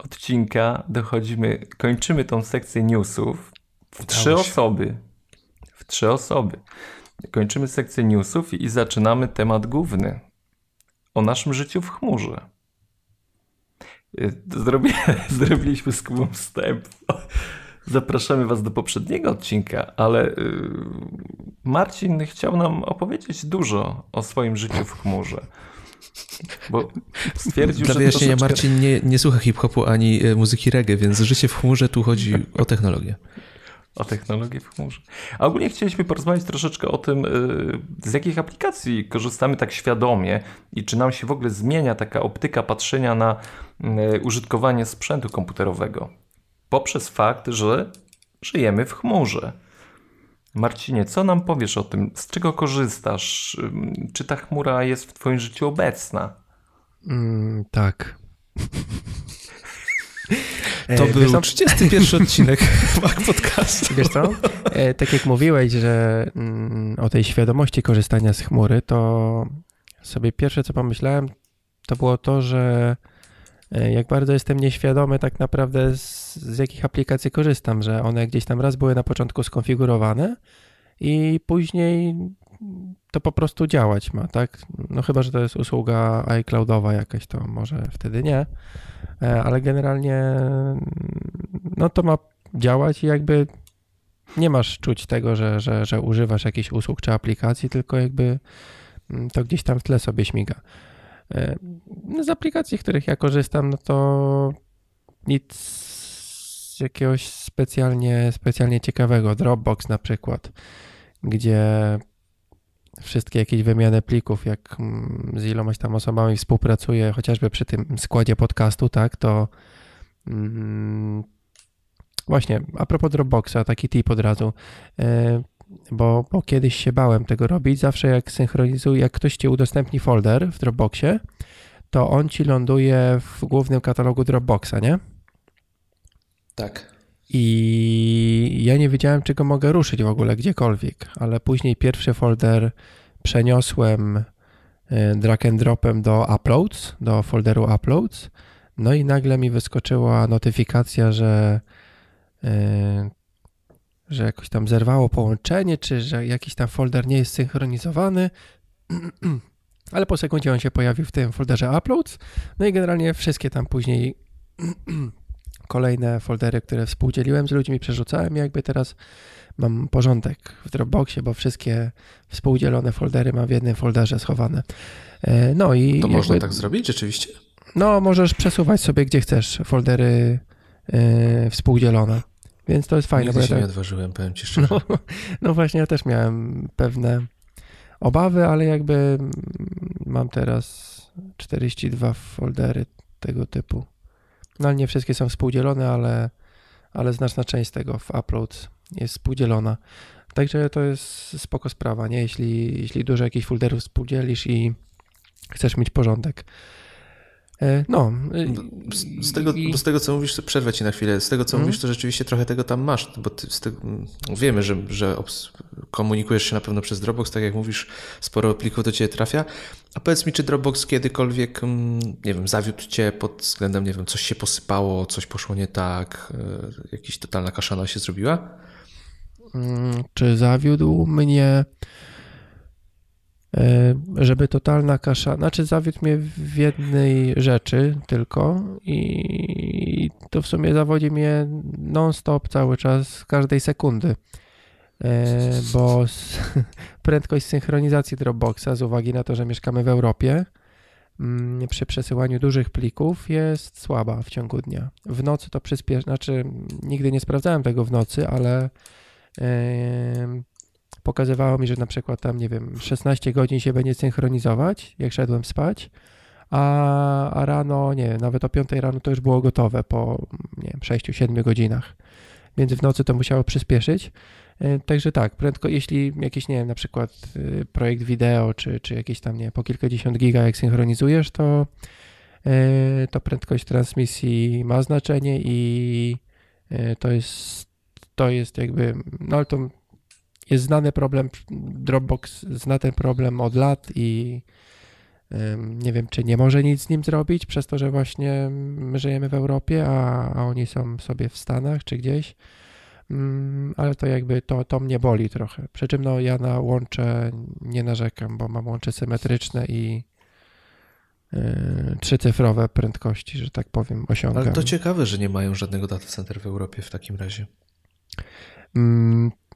odcinka, dochodzimy, kończymy tą sekcję newsów w trzy osoby. W trzy osoby. Kończymy sekcję newsów i zaczynamy temat główny o naszym życiu w chmurze. Y, zrobi, zrobiliśmy z Kubą wstęp. Zapraszamy Was do poprzedniego odcinka, ale y, Marcin chciał nam opowiedzieć dużo o swoim życiu w chmurze. Bo stwierdził, Dla wyjaśnienia, troszeczkę... Marcin nie, nie słucha hip-hopu ani y, muzyki reggae, więc życie w chmurze tu chodzi o technologię o technologii w chmurze. A ogólnie chcieliśmy porozmawiać troszeczkę o tym, y, z jakich aplikacji korzystamy tak świadomie i czy nam się w ogóle zmienia taka optyka patrzenia na y, użytkowanie sprzętu komputerowego poprzez fakt, że żyjemy w chmurze. Marcinie, co nam powiesz o tym? Z czego korzystasz? Czy ta chmura jest w Twoim życiu obecna? Mm, tak. To e, był 31 odcinek Podcastu. Wiesz co? E, tak jak mówiłeś, że mm, o tej świadomości korzystania z chmury, to sobie pierwsze co pomyślałem, to było to, że e, jak bardzo jestem nieświadomy tak naprawdę z, z jakich aplikacji korzystam, że one gdzieś tam raz były na początku skonfigurowane i później to po prostu działać ma, tak? No chyba, że to jest usługa iCloudowa jakaś, to może wtedy nie, e, ale generalnie no to ma działać i jakby nie masz czuć tego, że, że, że używasz jakichś usług czy aplikacji, tylko jakby mm, to gdzieś tam w tle sobie śmiga. E, no z aplikacji, których ja korzystam, no to nic jakiegoś specjalnie, specjalnie ciekawego. Dropbox na przykład, gdzie wszystkie jakieś wymiany plików, jak mm, z ilomaś tam osobami współpracuję, chociażby przy tym składzie podcastu, tak, to mm, właśnie, a propos Dropboxa, taki tip od razu, e, bo, bo kiedyś się bałem tego robić, zawsze jak synchronizuję, jak ktoś ci udostępni folder w Dropboxie, to on ci ląduje w głównym katalogu Dropboxa, nie? Tak. I ja nie wiedziałem, czy go mogę ruszyć w ogóle gdziekolwiek, ale później pierwszy folder przeniosłem e, drag and dropem do uploads, do folderu uploads. No i nagle mi wyskoczyła notyfikacja, że, e, że jakoś tam zerwało połączenie, czy że jakiś tam folder nie jest synchronizowany. Ale po sekundzie on się pojawił w tym folderze uploads. No i generalnie wszystkie tam później kolejne foldery, które współdzieliłem z ludźmi, przerzucałem. Jakby teraz mam porządek w Dropboxie, bo wszystkie współdzielone foldery mam w jednym folderze schowane. E, no i. To jakby, można tak zrobić rzeczywiście? No, możesz przesuwać sobie gdzie chcesz foldery yy, współdzielone. Więc to jest fajne. Nigdy się ja tak... nie odważyłem, powiem ci szczerze. No, no właśnie, ja też miałem pewne obawy, ale jakby mam teraz 42 foldery tego typu. No nie wszystkie są współdzielone, ale, ale znaczna część z tego w upload jest współdzielona. Także to jest spoko sprawa, nie? Jeśli, jeśli dużo jakichś folderów współdzielisz i chcesz mieć porządek. E, no. Z, z tego, i... z tego, co mówisz, przerwę ci na chwilę, z tego, co mm. mówisz, to rzeczywiście trochę tego tam masz, bo tego, wiemy, że, że komunikujesz się na pewno przez Dropbox, tak jak mówisz, sporo plików do ciebie trafia. A powiedz mi, czy Dropbox kiedykolwiek, mm, nie wiem, zawiódł cię pod względem, nie wiem, coś się posypało, coś poszło nie tak, e, jakiś totalna kaszana się zrobiła? Mm, czy zawiódł mnie? E, żeby totalna kasza, znaczy zawiódł mnie w jednej rzeczy tylko i to w sumie zawodzi mnie non-stop cały czas, każdej sekundy, e, bo prędkość synchronizacji Dropboxa z uwagi na to, że mieszkamy w Europie mm, przy przesyłaniu dużych plików jest słaba w ciągu dnia. W nocy to przyspiesza, znaczy nigdy nie sprawdzałem tego w nocy, ale pokazywało mi, że na przykład tam, nie wiem, 16 godzin się będzie synchronizować, jak szedłem spać, a, a rano, nie nawet o 5 rano to już było gotowe po, nie wiem, 6-7 godzinach. Więc w nocy to musiało przyspieszyć. E, także tak, prędko, jeśli jakiś, nie wiem, na przykład y, projekt wideo, czy, czy jakieś tam, nie po kilkadziesiąt giga jak synchronizujesz, to, e, to prędkość transmisji ma znaczenie i e, to jest, to jest jakby, no ale to jest znany problem, Dropbox zna ten problem od lat i nie wiem, czy nie może nic z nim zrobić, przez to, że właśnie my żyjemy w Europie, a, a oni są sobie w Stanach czy gdzieś. Mm, ale to jakby to, to mnie boli trochę. Przy czym no, ja na łącze nie narzekam, bo mam łącze symetryczne i yy, trzycyfrowe prędkości, że tak powiem, osiągam. Ale to ciekawe, że nie mają żadnego data center w Europie w takim razie.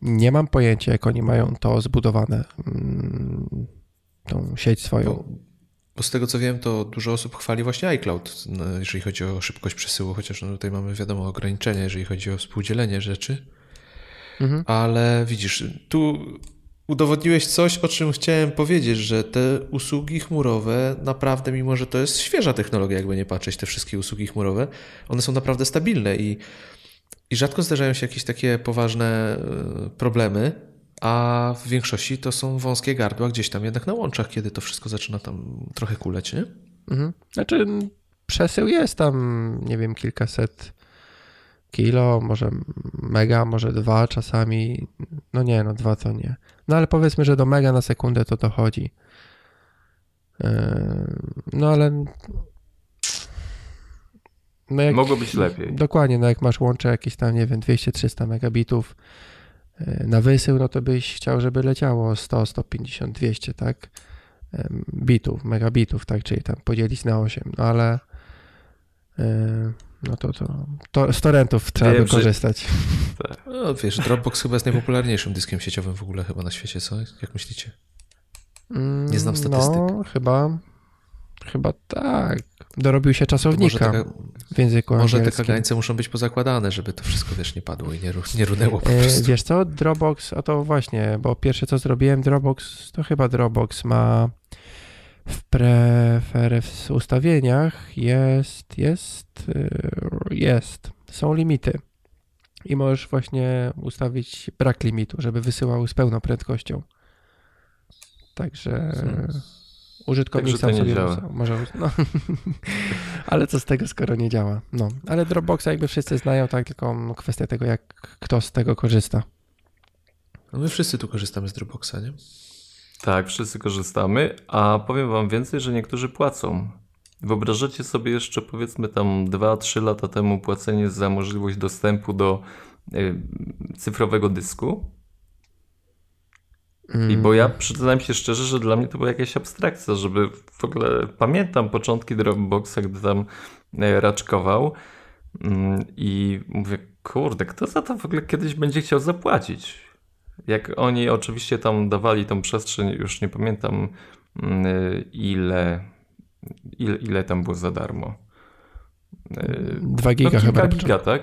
Nie mam pojęcia, jak oni mają to zbudowane, mm, tą sieć swoją. Bo, bo, z tego co wiem, to dużo osób chwali właśnie iCloud, no, jeżeli chodzi o szybkość przesyłu, chociaż no tutaj mamy wiadomo ograniczenia, jeżeli chodzi o współdzielenie rzeczy. Mhm. Ale widzisz, tu udowodniłeś coś, o czym chciałem powiedzieć, że te usługi chmurowe naprawdę, mimo że to jest świeża technologia, jakby nie patrzeć, te wszystkie usługi chmurowe, one są naprawdę stabilne i i rzadko zdarzają się jakieś takie poważne e, problemy, a w większości to są wąskie gardła gdzieś tam jednak na łączach, kiedy to wszystko zaczyna tam trochę kuleć, nie? Mhm. Znaczy przesył jest tam, nie wiem, kilkaset kilo, może mega, może dwa czasami. No nie, no dwa to nie. No ale powiedzmy, że do mega na sekundę to dochodzi. E, no ale no jak, Mogło być lepiej. Dokładnie, no jak masz łącze jakieś tam, nie wiem, 200-300 megabitów e, na wysył, no to byś chciał, żeby leciało 100, 150, 200, tak? Bitów, megabitów, tak? Czyli tam podzielić na 8, no ale e, no to, to, to z torrentów trzeba Wiem, by korzystać. Że... Tak. No wiesz, Dropbox chyba jest najpopularniejszym dyskiem sieciowym w ogóle chyba na świecie, co? Jak myślicie? Nie znam mm, statystyk. No, chyba, chyba tak. Dorobił się czasownika taka, w języku Może angielskim. te kagańce muszą być pozakładane, żeby to wszystko wiesz, nie padło i nie, nie runęło po e, prostu. Wiesz co, Dropbox, a to właśnie, bo pierwsze co zrobiłem, Dropbox, to chyba Dropbox ma w preferences ustawieniach jest, jest, e, jest, są limity. I możesz właśnie ustawić brak limitu, żeby wysyłał z pełną prędkością. Także... Hmm Użytkownik sam sobie działa. może. No. ale co z tego, skoro nie działa? No, ale Dropboxa jakby wszyscy znają, tak, tylko kwestia tego, jak kto z tego korzysta. No my wszyscy tu korzystamy z Dropboxa, nie? Tak, wszyscy korzystamy, a powiem wam więcej, że niektórzy płacą. Wyobrażacie sobie jeszcze powiedzmy tam 2-3 lata temu płacenie za możliwość dostępu do y, cyfrowego dysku? I bo ja przyznam się szczerze, że dla mnie to była jakaś abstrakcja, żeby w ogóle pamiętam początki Dropboxa, gdy tam e, raczkował mm, i mówię, kurde, kto za to w ogóle kiedyś będzie chciał zapłacić? Jak oni oczywiście tam dawali tą przestrzeń, już nie pamiętam mm, e, ile, ile, ile tam było za darmo. 2 e, giga no, chyba. giga, tak?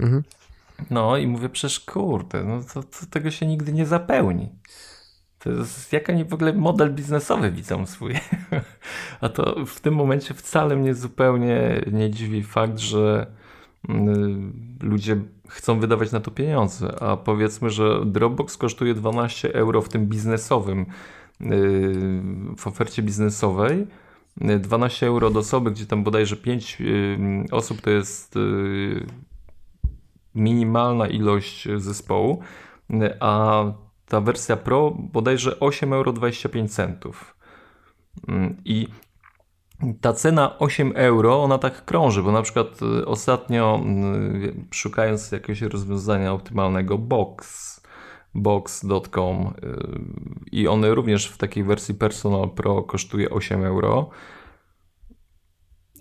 Mhm. No i mówię, przecież kurde, no to, to tego się nigdy nie zapełni. To jest jak oni w ogóle model biznesowy widzą swój. A to w tym momencie wcale mnie zupełnie nie dziwi fakt, że mm, ludzie chcą wydawać na to pieniądze. A powiedzmy, że Dropbox kosztuje 12 euro w tym biznesowym, y, w ofercie biznesowej. 12 euro od osoby, gdzie tam bodajże 5 osób to jest minimalna ilość zespołu, a ta wersja Pro bodajże 8,25 euro. I ta cena 8 euro, ona tak krąży, bo na przykład y, ostatnio y, szukając jakiegoś rozwiązania optymalnego box, box.com y, i one również w takiej wersji Personal Pro kosztuje 8 euro.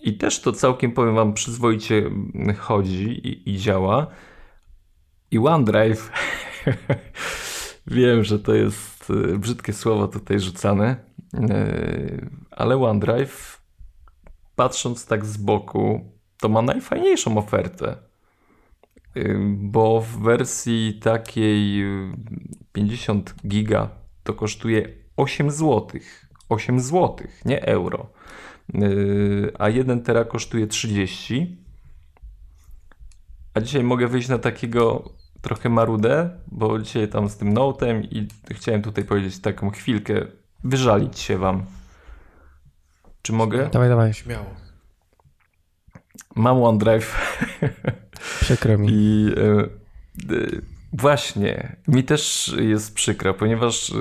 I też to całkiem, powiem Wam, przyzwoicie chodzi i, i działa. I OneDrive, wiem, że to jest brzydkie słowo tutaj rzucane, ale OneDrive patrząc tak z boku, to ma najfajniejszą ofertę. Bo w wersji takiej 50 giga to kosztuje 8 zł. 8 zł, nie euro. A 1 tera kosztuje 30. A dzisiaj mogę wyjść na takiego trochę marudę, bo dzisiaj tam z tym notem i chciałem tutaj powiedzieć taką chwilkę, wyżalić się wam. Czy mogę? Dawaj, dawaj. Śmiało. Mam OneDrive. Przykro mi. I e, e, właśnie, mi też jest przykro, ponieważ e,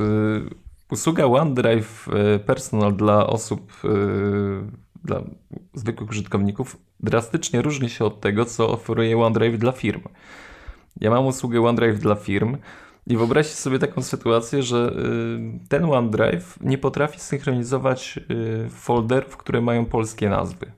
usługa OneDrive e, Personal dla osób, dla zwykłych użytkowników drastycznie różni się od tego, co oferuje OneDrive dla firm. Ja mam usługę OneDrive dla firm i wyobraźcie sobie taką sytuację, że y, ten OneDrive nie potrafi synchronizować y, folderów, które mają polskie nazwy.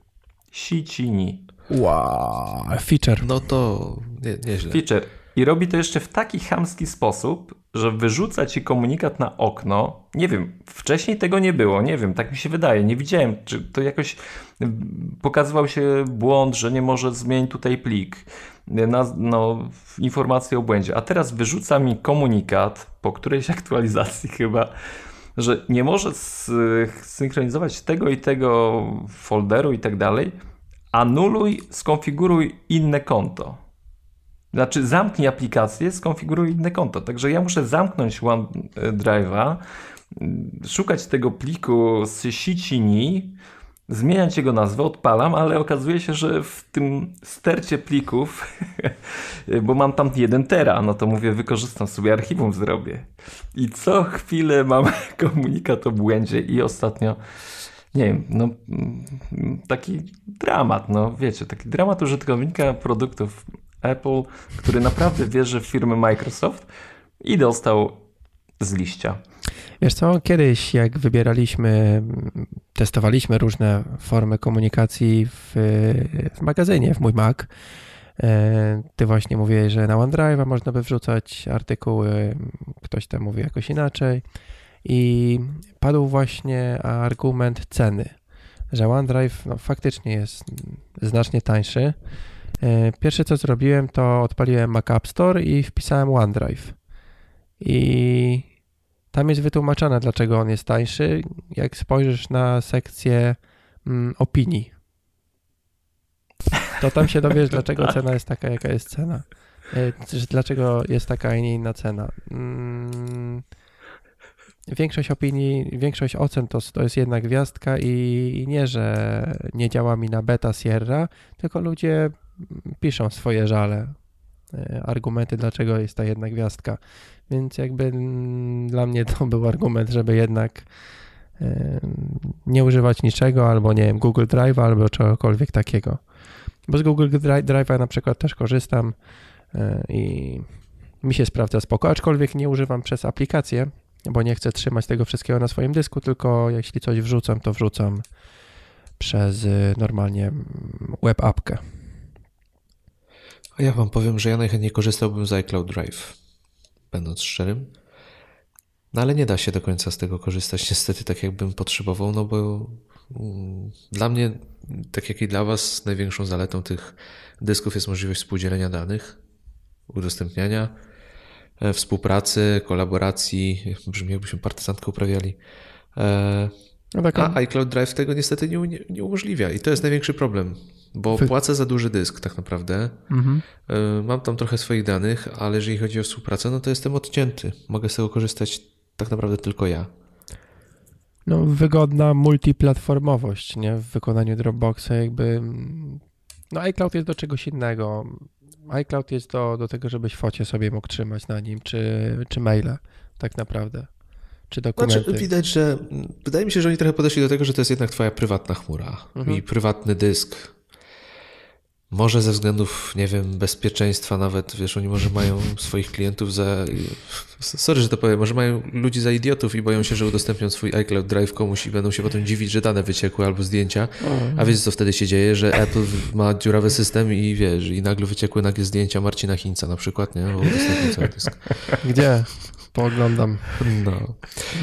Sicini. Wow, feature. No to nie, nieźle. Feature. I robi to jeszcze w taki chamski sposób, że wyrzuca ci komunikat na okno. Nie wiem, wcześniej tego nie było, nie wiem, tak mi się wydaje. Nie widziałem, czy to jakoś pokazywał się błąd, że nie może zmienić tutaj plik na, no, informację o błędzie. A teraz wyrzuca mi komunikat po którejś aktualizacji chyba, że nie może synchronizować tego i tego folderu i tak dalej. Anuluj, skonfiguruj inne konto. Znaczy zamknij aplikację, skonfiguruj inne konto. Także ja muszę zamknąć OneDrive'a, szukać tego pliku z sieci zmieniać jego nazwę, odpalam, ale okazuje się, że w tym stercie plików, bo mam tam jeden tera, no to mówię, wykorzystam sobie archiwum, zrobię. I co chwilę mam komunikat o błędzie i ostatnio, nie wiem, no taki dramat, no wiecie, taki dramat użytkownika produktów Apple, który naprawdę wierzy w firmę Microsoft i dostał z liścia. Wiesz co, kiedyś jak wybieraliśmy, testowaliśmy różne formy komunikacji w, w magazynie, w mój Mac, e, ty właśnie mówiłeś, że na OneDrive'a można by wrzucać artykuły, ktoś tam mówi jakoś inaczej i padł właśnie argument ceny, że OneDrive no, faktycznie jest znacznie tańszy. E, pierwsze co zrobiłem to odpaliłem Mac App Store i wpisałem OneDrive. I tam jest wytłumaczone, dlaczego on jest tańszy, jak spojrzysz na sekcję mm, opinii. To tam się dowiesz, dlaczego cena jest taka, jaka jest cena. E, dlaczego jest taka, a nie inna cena. Mm, większość opinii, większość ocen to, to jest jedna gwiazdka i, i nie, że nie działa mi na beta Sierra, tylko ludzie piszą swoje żale, argumenty, dlaczego jest ta jedna gwiazdka. Więc jakby mm, dla mnie to był argument, żeby jednak e, nie używać niczego, albo nie wiem, Google Drive, albo czegokolwiek takiego. Bo z Google Drive'a na przykład też korzystam e, i mi się sprawdza spoko, aczkolwiek nie używam przez aplikację, bo nie chcę trzymać tego wszystkiego na swoim dysku, tylko jeśli coś wrzucam, to wrzucam przez normalnie web appkę. A ja wam powiem, że ja najchętniej korzystałbym z iCloud Drive będąc szczerym. No ale nie da się do końca z tego korzystać, niestety, tak jakbym potrzebował, no bo mm, dla mnie, tak jak i dla Was, największą zaletą tych dysków jest możliwość współdzielenia danych, udostępniania, e, współpracy, kolaboracji, brzmi jakbyśmy partyzantkę uprawiali. E, no tak, A iCloud Drive tego niestety nie, nie, umożliwia i to jest największy problem, bo Wy... płacę za duży dysk tak naprawdę. Mhm. E, mam tam trochę swoich danych, ale jeżeli chodzi o współpracę, no to jestem odcięty. Mogę z tego korzystać tak naprawdę tylko ja. No, wygodna multiplatformowość, nie? W wykonaniu Dropboxa jakby... No iCloud jest do czegoś innego. iCloud jest do, do tego, żebyś focie sobie mógł trzymać na nim, czy, czy maile tak naprawdę, czy dokumenty. Znaczy, widać, że wydaje mi się, że oni trochę podeszli do tego, że to jest jednak twoja prywatna chmura mhm. i prywatny dysk, może ze względów, nie wiem, bezpieczeństwa nawet, wiesz, oni może mają swoich klientów za, sorry, że to powiem, może mają ludzi za idiotów i boją się, że udostępnią swój iCloud Drive komuś i będą się potem dziwić, że dane wyciekły albo zdjęcia. A wiesz, co wtedy się dzieje, że Apple ma dziurawy system i wiesz, i nagle wyciekły nagle zdjęcia Marcina Hinca na przykład, nie? Bo cały dysk. Gdzie? Pooglądam. No,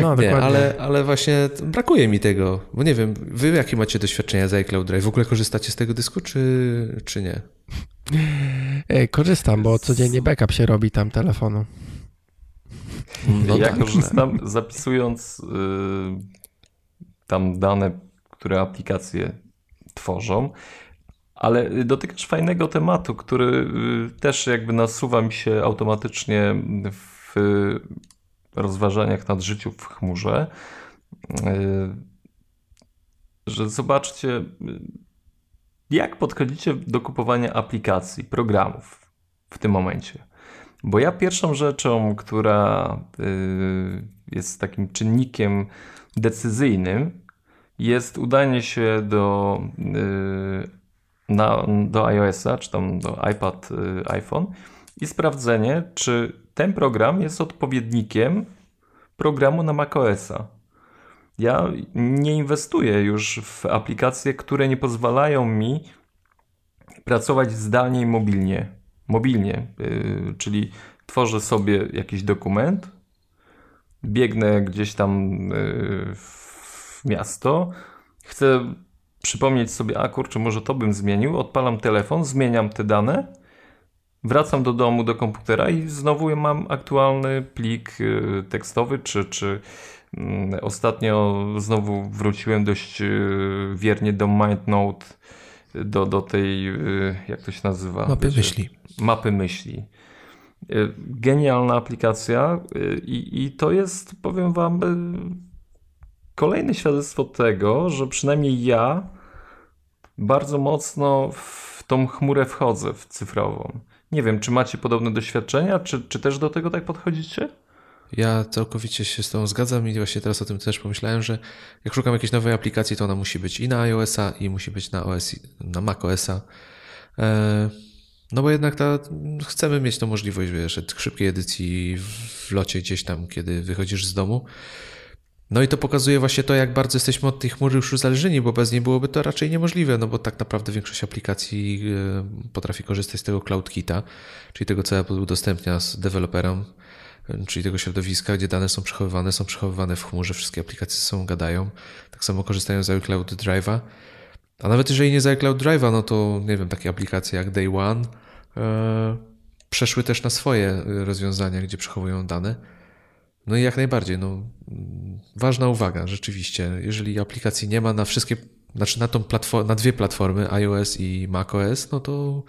no nie, ale, ale właśnie brakuje mi tego, bo nie wiem, wy jakie macie doświadczenia z iCloud Drive? W ogóle korzystacie z tego dysku, czy, czy nie? Korzystam, bo codziennie backup się robi tam telefonu. No ja tak, korzystam zapisując y, tam dane, które aplikacje tworzą, ale dotykasz fajnego tematu, który y, też jakby nasuwa mi się automatycznie w w rozważaniach nad życiu w chmurze, e, że zobaczcie, jak podchodzicie do kupowania aplikacji, programów w tym momencie. Bo ja pierwszą rzeczą, która e, jest takim czynnikiem decyzyjnym, jest udanie się do, e, na, do iOS-a, czy tam do iPad, iPhone i sprawdzenie, czy ten program jest odpowiednikiem programu na macOSa. Ja nie inwestuję już w aplikacje, które nie pozwalają mi pracować zdalnie i mobilnie. Mobilnie, yy, czyli tworzę sobie jakiś dokument, biegnę gdzieś tam yy, w miasto, chcę przypomnieć sobie, a kurczę, może to bym zmienił, odpalam telefon, zmieniam te dane Wracam do domu, do komputera i znowu mam aktualny plik y, tekstowy, czy, czy mm, ostatnio znowu wróciłem dość y, wiernie do MindNote, do, do tej, y, jak to się nazywa? Mapy wiecie, myśli. Mapy myśli. Genialna aplikacja i, i to jest, powiem wam, kolejne świadectwo tego, że przynajmniej ja bardzo mocno w tą chmurę wchodzę, w cyfrową. Nie wiem, czy macie podobne doświadczenia, czy, czy też do tego tak podchodzicie? Ja całkowicie się z tą zgadzam i właśnie teraz o tym też pomyślałem, że jak szukam jakiejś nowej aplikacji, to ona musi być i na iOS-a, i musi być na, na macOS-a. E, no bo jednak ta, chcemy mieć tą możliwość, wiesz, szybkiej edycji w locie gdzieś tam, kiedy wychodzisz z domu. No i to pokazuje właśnie to, jak bardzo jesteśmy od tej chmury już uzależnieni, bo bez niej byłoby to raczej niemożliwe, no bo tak naprawdę większość aplikacji e, potrafi korzystać z tego CloudKita, czyli tego, co Apple udostępnia z deweloperom, e, czyli tego środowiska, gdzie dane są przechowywane, są przechowywane w chmurze, wszystkie aplikacje są gadają. Tak samo korzystają z iCloud Drive'a. A nawet jeżeli nie z iCloud Drive'a, no to nie wiem, takie aplikacje jak Day One e, przeszły też na swoje rozwiązania, gdzie przechowują dane. No i jak najbardziej, no, ważna uwaga, rzeczywiście. Jeżeli aplikacji nie ma na wszystkie, znaczy na, tą platform, na dwie platformy, iOS i macOS, no to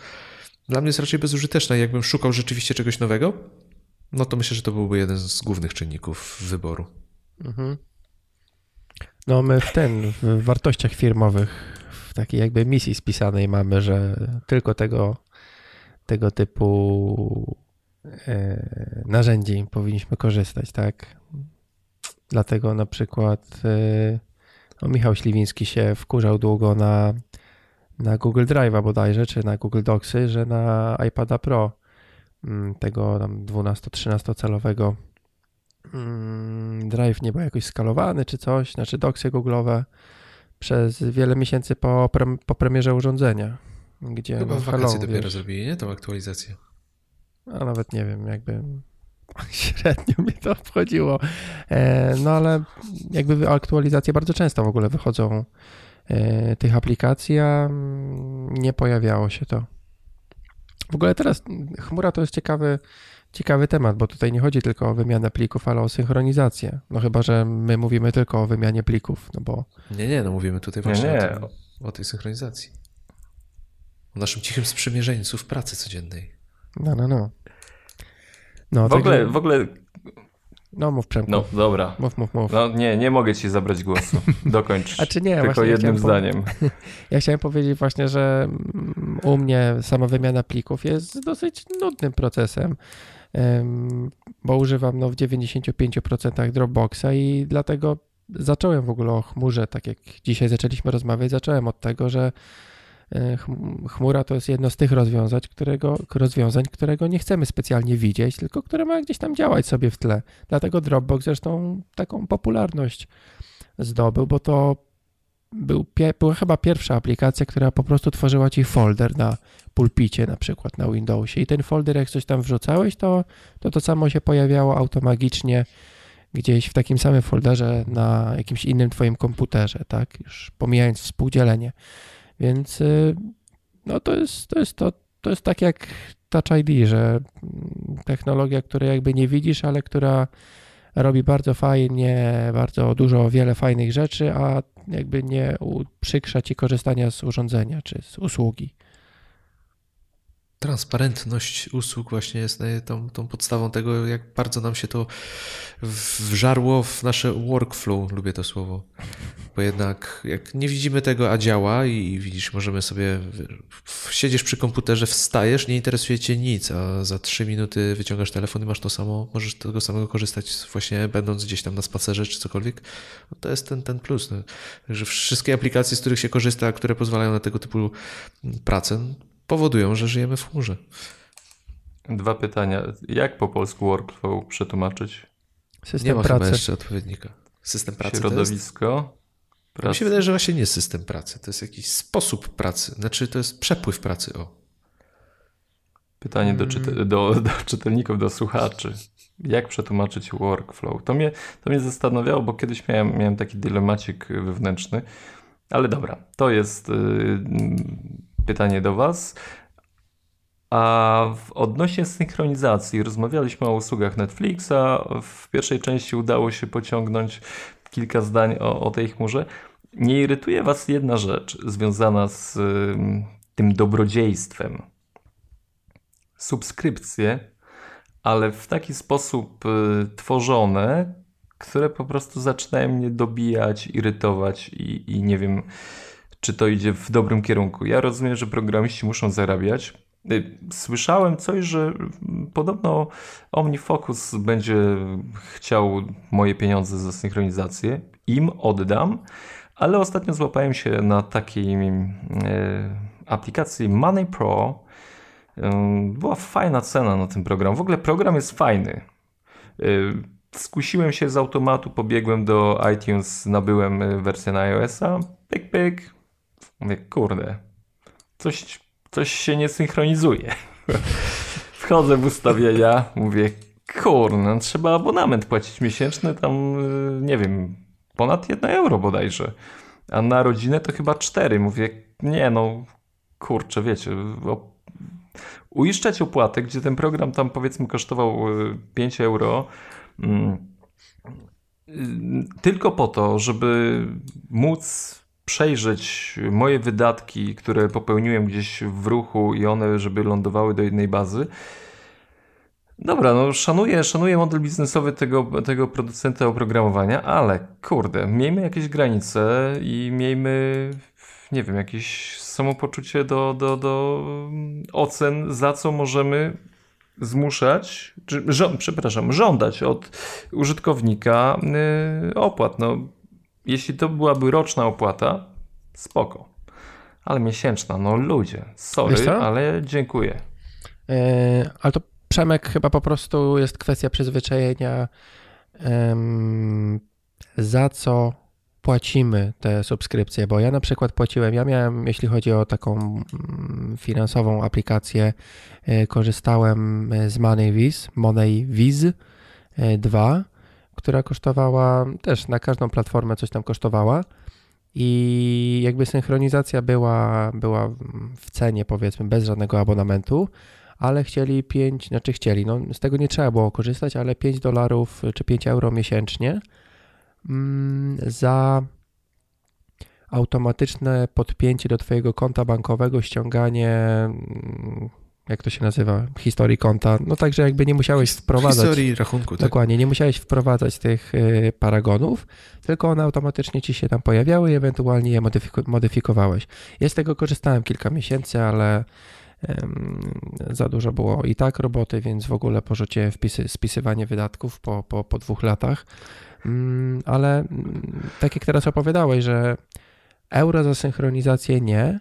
dla mnie jest raczej bezużyteczne. Jakbym szukał rzeczywiście czegoś nowego, no to myślę, że to byłby jeden z głównych czynników wyboru. Mhm. No my w ten, w wartościach firmowych, w takiej jakby misji spisanej mamy, że tylko tego, tego typu narzędzi powinniśmy korzystać, tak? Dlatego na przykład e, no Michał Śliwiński się wkurzał długo na, na Google Drive'a bodajże, czy na Google Docsy, że na iPada Pro mm, tego tam 12-13 calowego mm, Drive nie był jakoś skalowany czy coś, znaczy Docsy Google'owe przez wiele miesięcy po, po premierze urządzenia. Gdzie Chyba no, w wakacje dopiero wiesz, zrobili, nie? Tą aktualizację. A nawet nie wiem, jakby średnio mnie to obchodziło. E, no ale jakby aktualizacje bardzo często w ogóle wychodzą e, tych aplikacji, a nie pojawiało się to. W ogóle teraz chmura to jest ciekawy, ciekawy temat, bo tutaj nie chodzi tylko o wymianę plików, ale o synchronizację. No chyba, że my mówimy tylko o wymianie plików, no bo... Nie, nie, no mówimy tutaj właśnie nie, nie. O, tym, o tej synchronizacji. O naszym cichym sprzymierzeńcu w pracy codziennej. No, no, no. no w, ogóle, w ogóle No mów Przemku. No dobra. Mów, mów, mów. No nie, nie mogę ci zabrać głosu. Dokończ. A czy nie? Tylko jednym ja zdaniem. Ja chciałem powiedzieć właśnie, że mm, u mnie sama wymiana plików jest dosyć nudnym procesem, em, bo używam no, w 95% Dropboxa i dlatego zacząłem w ogóle o chmurze, tak jak dzisiaj zaczęliśmy rozmawiać, zacząłem od tego, że chmura to jest jedno z tych rozwiązań którego, rozwiązań, którego nie chcemy specjalnie widzieć, tylko które ma gdzieś tam działać sobie w tle. Dlatego Dropbox zresztą taką popularność zdobył, bo to był, była chyba pierwsza aplikacja, która po prostu tworzyła ci folder na pulpicie, na przykład na Windowsie. I ten folder, jak coś tam wrzucałeś, to to, to samo się pojawiało automagicznie gdzieś w takim samym folderze na jakimś innym twoim komputerze, tak? Już pomijając współdzielenie. Więc y, no to jest to, jest to, to jest tak jak Touch ID, że technologia, której jakby nie widzisz, ale która robi bardzo fajnie, bardzo dużo, wiele fajnych rzeczy, a jakby nie uprzykrza ci korzystania z urządzenia czy z usługi. Transparentność usług właśnie jest tą, tą podstawą tego, jak bardzo nam się to wżarło w nasze workflow, lubię to słowo. Bo jednak jak nie widzimy tego, a działa i, widzisz, możemy sobie, siedzisz przy komputerze, wstajesz, nie interesuje cię nic, a za trzy minuty wyciągasz telefon i masz to samo, możesz tego samego korzystać właśnie będąc gdzieś tam na spacerze czy cokolwiek. No to jest ten, ten plus. No. Także wszystkie aplikacje, z których się korzysta, które pozwalają na tego typu pracę, powodują, że żyjemy w chmurze. Dwa pytania. Jak po polsku workflow przetłumaczyć? System Nie ma chyba pracy. jeszcze odpowiednika. System pracy to jest? Środowisko? Mi Pracy. się wydaje, że właśnie nie jest system pracy. To jest jakiś sposób pracy. Znaczy, to jest przepływ pracy. O. Pytanie do, czyte, do, do czytelników, do słuchaczy. Jak przetłumaczyć workflow? To mnie, to mnie zastanawiało, bo kiedyś miałem, miałem taki dylemacik wewnętrzny. Ale dobra, to jest y, pytanie do Was. A w odnośnie synchronizacji, rozmawialiśmy o usługach Netflixa. W pierwszej części udało się pociągnąć kilka zdań o, o tej chmurze. Nie irytuje Was jedna rzecz związana z y, tym dobrodziejstwem. Subskrypcje, ale w taki sposób y, tworzone, które po prostu zaczynają mnie dobijać, irytować i, i nie wiem, czy to idzie w dobrym kierunku. Ja rozumiem, że programiści muszą zarabiać. Y, Słyszałem coś, że podobno OmniFocus będzie chciał moje pieniądze za synchronizację. Im oddam, ale ostatnio złapałem się na takiej e, aplikacji Money Pro. E, była fajna cena na ten program. W ogóle program jest fajny. Skusiłem się z automatu, pobiegłem do iTunes, nabyłem wersję na iOS-a. Pyk, pyk. Mówię, kurde, coś, coś się nie synchronizuje. Wchodzę w ustawienia, mówię, kurde, no trzeba abonament płacić miesięczny, tam y, nie wiem, ponad 1 euro bodajże. A na rodzinę to chyba 4. Mówię, nie no, kurczę, wiecie, o, uiszczać opłatę, gdzie ten program tam powiedzmy kosztował y, 5 euro, mm, y, tylko po to, żeby móc przejrzeć moje wydatki, które popełniłem gdzieś w ruchu i one, żeby lądowały do jednej bazy. Dobra, no szanuję, szanuję model biznesowy tego, tego producenta oprogramowania, ale kurde, miejmy jakieś granice i miejmy, nie wiem, jakieś samopoczucie do, do, do ocen, za co możemy zmuszać, czy, żo- przepraszam, żądać od użytkownika yy, opłat. No, jeśli to byłaby roczna opłata, spoko. Ale miesięczna, no ludzie, sorry, ale dziękuję. E, ale to Przemek chyba po prostu jest kwestia przyzwyczajenia, za co płacimy te subskrypcje, bo ja na przykład płaciłem, ja miałem, jeśli chodzi o taką mm, finansową aplikację, e, korzystałem z MoneyViz, MoneyViz e, 2, która kosztowała też na każdą platformę coś tam kosztowała. I jakby synchronizacja była, była w cenie powiedzmy bez żadnego abonamentu, ale chcieli 5, znaczy chcieli, no z tego nie trzeba było korzystać, ale 5 dolarów czy 5 euro miesięcznie mm, za automatyczne podpięcie do Twojego konta bankowego, ściąganie mm, jak to się nazywa, historii konta. No także jakby nie musiałeś wprowadzać. Historii rachunku, tak? Dokładnie, nie musiałeś wprowadzać tych y, paragonów, tylko one automatycznie ci się tam pojawiały i ewentualnie je modyfiku- modyfikowałeś. Ja z tego korzystałem kilka miesięcy, ale za dużo było i tak roboty, więc w ogóle porzuciłem wpisy, spisywanie wydatków po, po, po dwóch latach. Ym, ale ym, tak jak teraz opowiadałeś, że euro za synchronizację nie,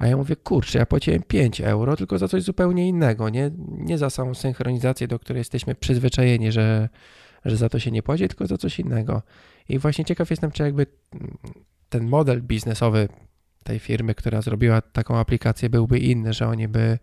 a ja mówię, kurczę, ja płaciłem 5 euro, tylko za coś zupełnie innego, nie, nie za samą synchronizację, do której jesteśmy przyzwyczajeni, że, że za to się nie płaci, tylko za coś innego. I właśnie ciekaw jestem, czy jakby ten model biznesowy tej firmy, która zrobiła taką aplikację, byłby inny, że oni by,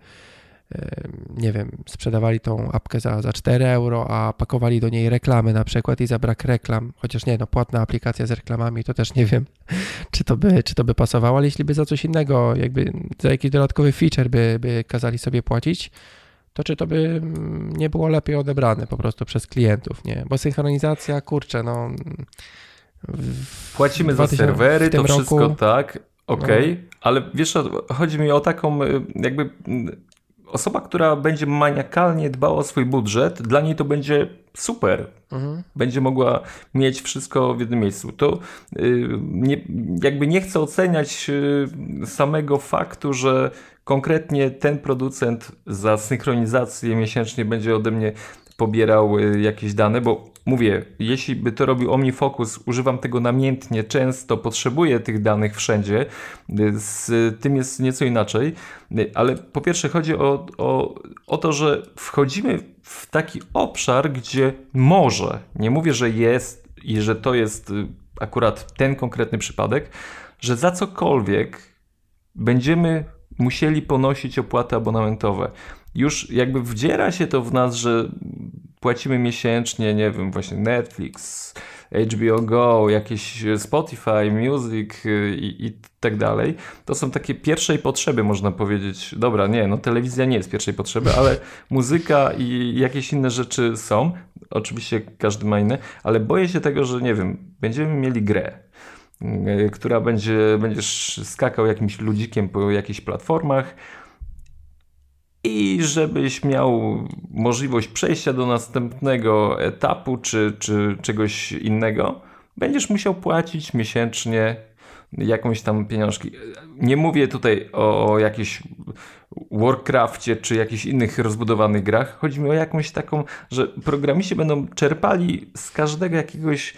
nie wiem, sprzedawali tą apkę za, za 4 euro, a pakowali do niej reklamy na przykład i za brak reklam, chociaż nie, no płatna aplikacja z reklamami, to też nie wiem, czy to by, czy to by pasowało, ale jeśli by za coś innego, jakby za jakiś dodatkowy feature by, by kazali sobie płacić, to czy to by nie było lepiej odebrane po prostu przez klientów, nie? Bo synchronizacja, kurczę, no... Płacimy za serwery, to wszystko roku, tak, okej, okay, no. ale wiesz, chodzi mi o taką y, jakby osoba, która będzie maniakalnie dbała o swój budżet, dla niej to będzie super. Mhm. Będzie mogła mieć wszystko w jednym miejscu. To yy, nie, jakby nie chcę oceniać yy, samego faktu, że konkretnie ten producent za synchronizację miesięcznie będzie ode mnie pobierał y, jakieś dane, bo mówię, jeśli by to robił OmniFocus, używam tego namiętnie, często potrzebuję tych danych wszędzie, y, z tym jest nieco inaczej, y, ale po pierwsze chodzi o, o, o to, że wchodzimy w taki obszar, gdzie może, nie mówię, że jest i że to jest akurat ten konkretny przypadek, że za cokolwiek będziemy musieli ponosić opłaty abonamentowe. Już jakby wdziera się to w nas, że płacimy miesięcznie, nie wiem, właśnie Netflix, HBO Go, jakieś Spotify, Music y, i, i tak dalej. To są takie pierwszej potrzeby, można powiedzieć. Dobra, nie, no telewizja nie jest pierwszej potrzeby, ale muzyka i jakieś inne rzeczy są. Oczywiście każdy ma inne, ale boję się tego, że nie wiem, będziemy mieli grę, y, która będzie, będziesz skakał jakimś ludzikiem po jakichś platformach, i żebyś miał możliwość przejścia do następnego etapu czy, czy czegoś innego, będziesz musiał płacić miesięcznie jakąś tam pieniążki. Nie mówię tutaj o jakiejś Warcraftie czy jakichś innych rozbudowanych grach. Chodzi mi o jakąś taką, że programiści będą czerpali z każdego jakiegoś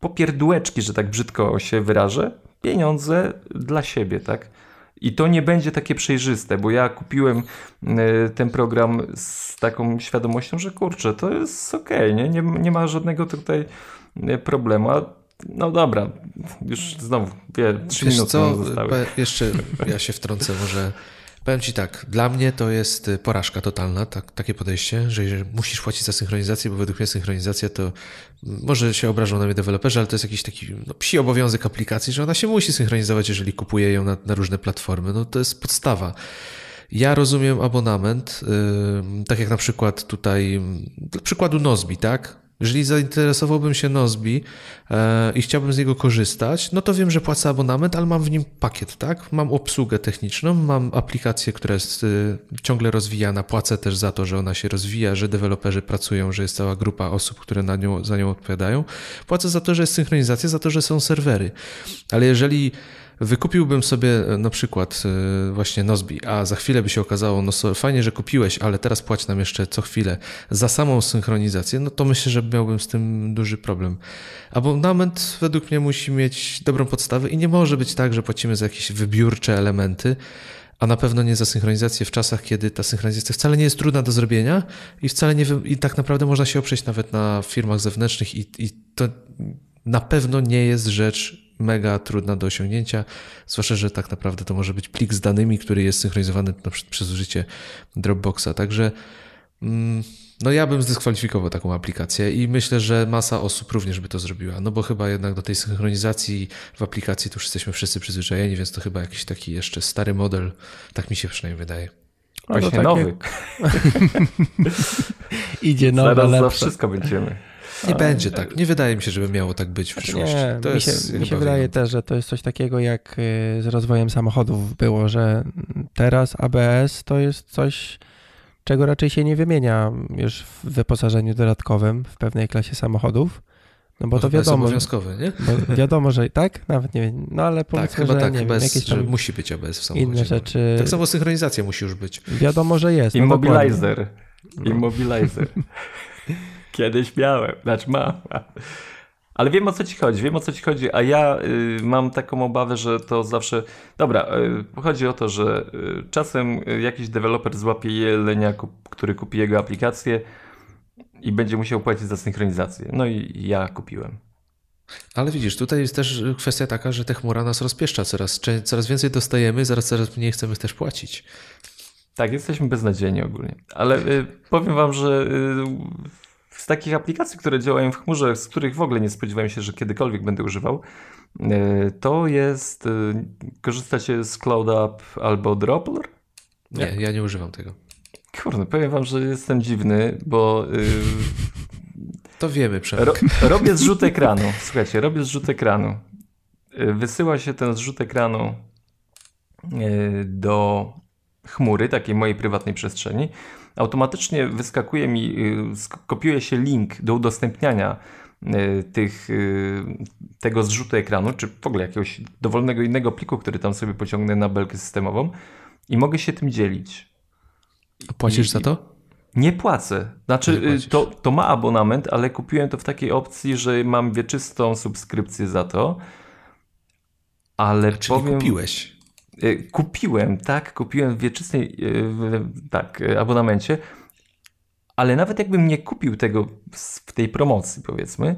popierdłeczki, że tak brzydko się wyrażę, pieniądze dla siebie, tak? I to nie będzie takie przejrzyste, bo ja kupiłem e, ten program z taką świadomością, że kurczę, to jest ok, nie? nie, nie ma żadnego tutaj e, problemu. A no dobra, już znowu, wie, trzy Wiesz minuty co, zostały. Jeszcze ja się wtrącę może Powiem Ci tak, dla mnie to jest y, porażka totalna, tak, takie podejście, że musisz płacić za synchronizację, bo według mnie synchronizacja to, może się obrażą na mnie deweloperzy, ale to jest jakiś taki no, psi obowiązek aplikacji, że ona się musi synchronizować, jeżeli kupuje ją na, na różne platformy. No to jest podstawa. Ja rozumiem abonament, yy, tak jak na przykład tutaj, dla przykładu Nozbi, tak? Jeżeli zainteresowałbym się Nozbi e, i chciałbym z niego korzystać, no to wiem, że płacę abonament, ale mam w nim pakiet, tak? Mam obsługę techniczną, mam aplikację, która jest y, ciągle rozwijana, płacę też za to, że ona się rozwija, że deweloperzy pracują, że jest cała grupa osób, które na nią, za nią odpowiadają. Płacę za to, że jest synchronizacja, za to, że są serwery. Ale jeżeli wykupiłbym sobie e, na przykład e, właśnie Nozbi, a za chwilę by się okazało, no fajnie, że kupiłeś, ale teraz płać nam jeszcze co chwilę za samą synchronizację, no to myślę, że miałbym z tym duży problem. Abonament według mnie musi mieć dobrą podstawę i nie może być tak, że płacimy za jakieś wybiórcze elementy, a na pewno nie za synchronizację w czasach, kiedy ta synchronizacja wcale nie jest trudna do zrobienia i wcale nie, i tak naprawdę można się oprzeć nawet na firmach zewnętrznych i, i to na pewno nie jest rzecz mega trudna do osiągnięcia, zwłaszcza, że tak naprawdę to może być plik z danymi, który jest synchronizowany na przykład przez użycie Dropboxa. Także mm, no ja bym zdyskwalifikował taką aplikację i myślę, że masa osób również by to zrobiła, no bo chyba jednak do tej synchronizacji w aplikacji to już jesteśmy wszyscy przyzwyczajeni, więc to chyba jakiś taki jeszcze stary model, tak mi się przynajmniej wydaje. Właśnie nowy. Idzie nowy, Zaraz za wszystko będziemy. Nie będzie tak. Nie wydaje mi się, żeby miało tak być w znaczy przyszłości. Nie, to mi się, mi się wydaje też, że to jest coś takiego jak y, z rozwojem samochodów było, że teraz ABS to jest coś, czego raczej się nie wymienia już w wyposażeniu dodatkowym w pewnej klasie samochodów. No bo no to wiadomo. Jest obowiązkowe, nie? Wiadomo, że tak, nawet nie wiem. No ale powiedzmy, tak, chyba że, tak, nie chyba wiem, że musi być ABS w samochodzie. Inne rzeczy. Tak samo synchronizacja musi już być. Wiadomo, że jest. No Immobilizer. No Immobilizer. Kiedyś miałem, znaczy mam. Ale wiem o co ci chodzi, wiem o co ci chodzi, a ja y, mam taką obawę, że to zawsze. Dobra, y, chodzi o to, że y, czasem jakiś deweloper złapie jelenia, który kupi jego aplikację i będzie musiał płacić za synchronizację. No i ja kupiłem. Ale widzisz, tutaj jest też kwestia taka, że ta chmura nas rozpieszcza coraz, coraz więcej dostajemy, zaraz coraz mniej chcemy też płacić. Tak, jesteśmy beznadziejni ogólnie. Ale y, powiem wam, że y, z takich aplikacji, które działają w chmurze, z których w ogóle nie spodziewałem się, że kiedykolwiek będę używał, y, to jest, y, korzystacie z CloudUp albo Dropler? Nie, ja nie używam tego. Kurde, powiem wam, że jestem dziwny, bo... to wiemy, Przemek. Ro, robię zrzut ekranu. Słuchajcie, robię zrzut ekranu. Wysyła się ten zrzut ekranu do chmury, takiej mojej prywatnej przestrzeni, automatycznie wyskakuje mi, kopiuje się link do udostępniania tych, tego zrzutu ekranu, czy w ogóle jakiegoś dowolnego innego pliku, który tam sobie pociągnę na belkę systemową i mogę się tym dzielić. Płacisz I, za to? Nie płacę. Znaczy, to, to ma abonament, ale kupiłem to w takiej opcji, że mam wieczystą subskrypcję za to. Ale Czyli powiem... kupiłeś. Y, kupiłem, tak, kupiłem w wieczystej, y, tak, y, abonamencie, ale nawet jakbym nie kupił tego w tej promocji, powiedzmy,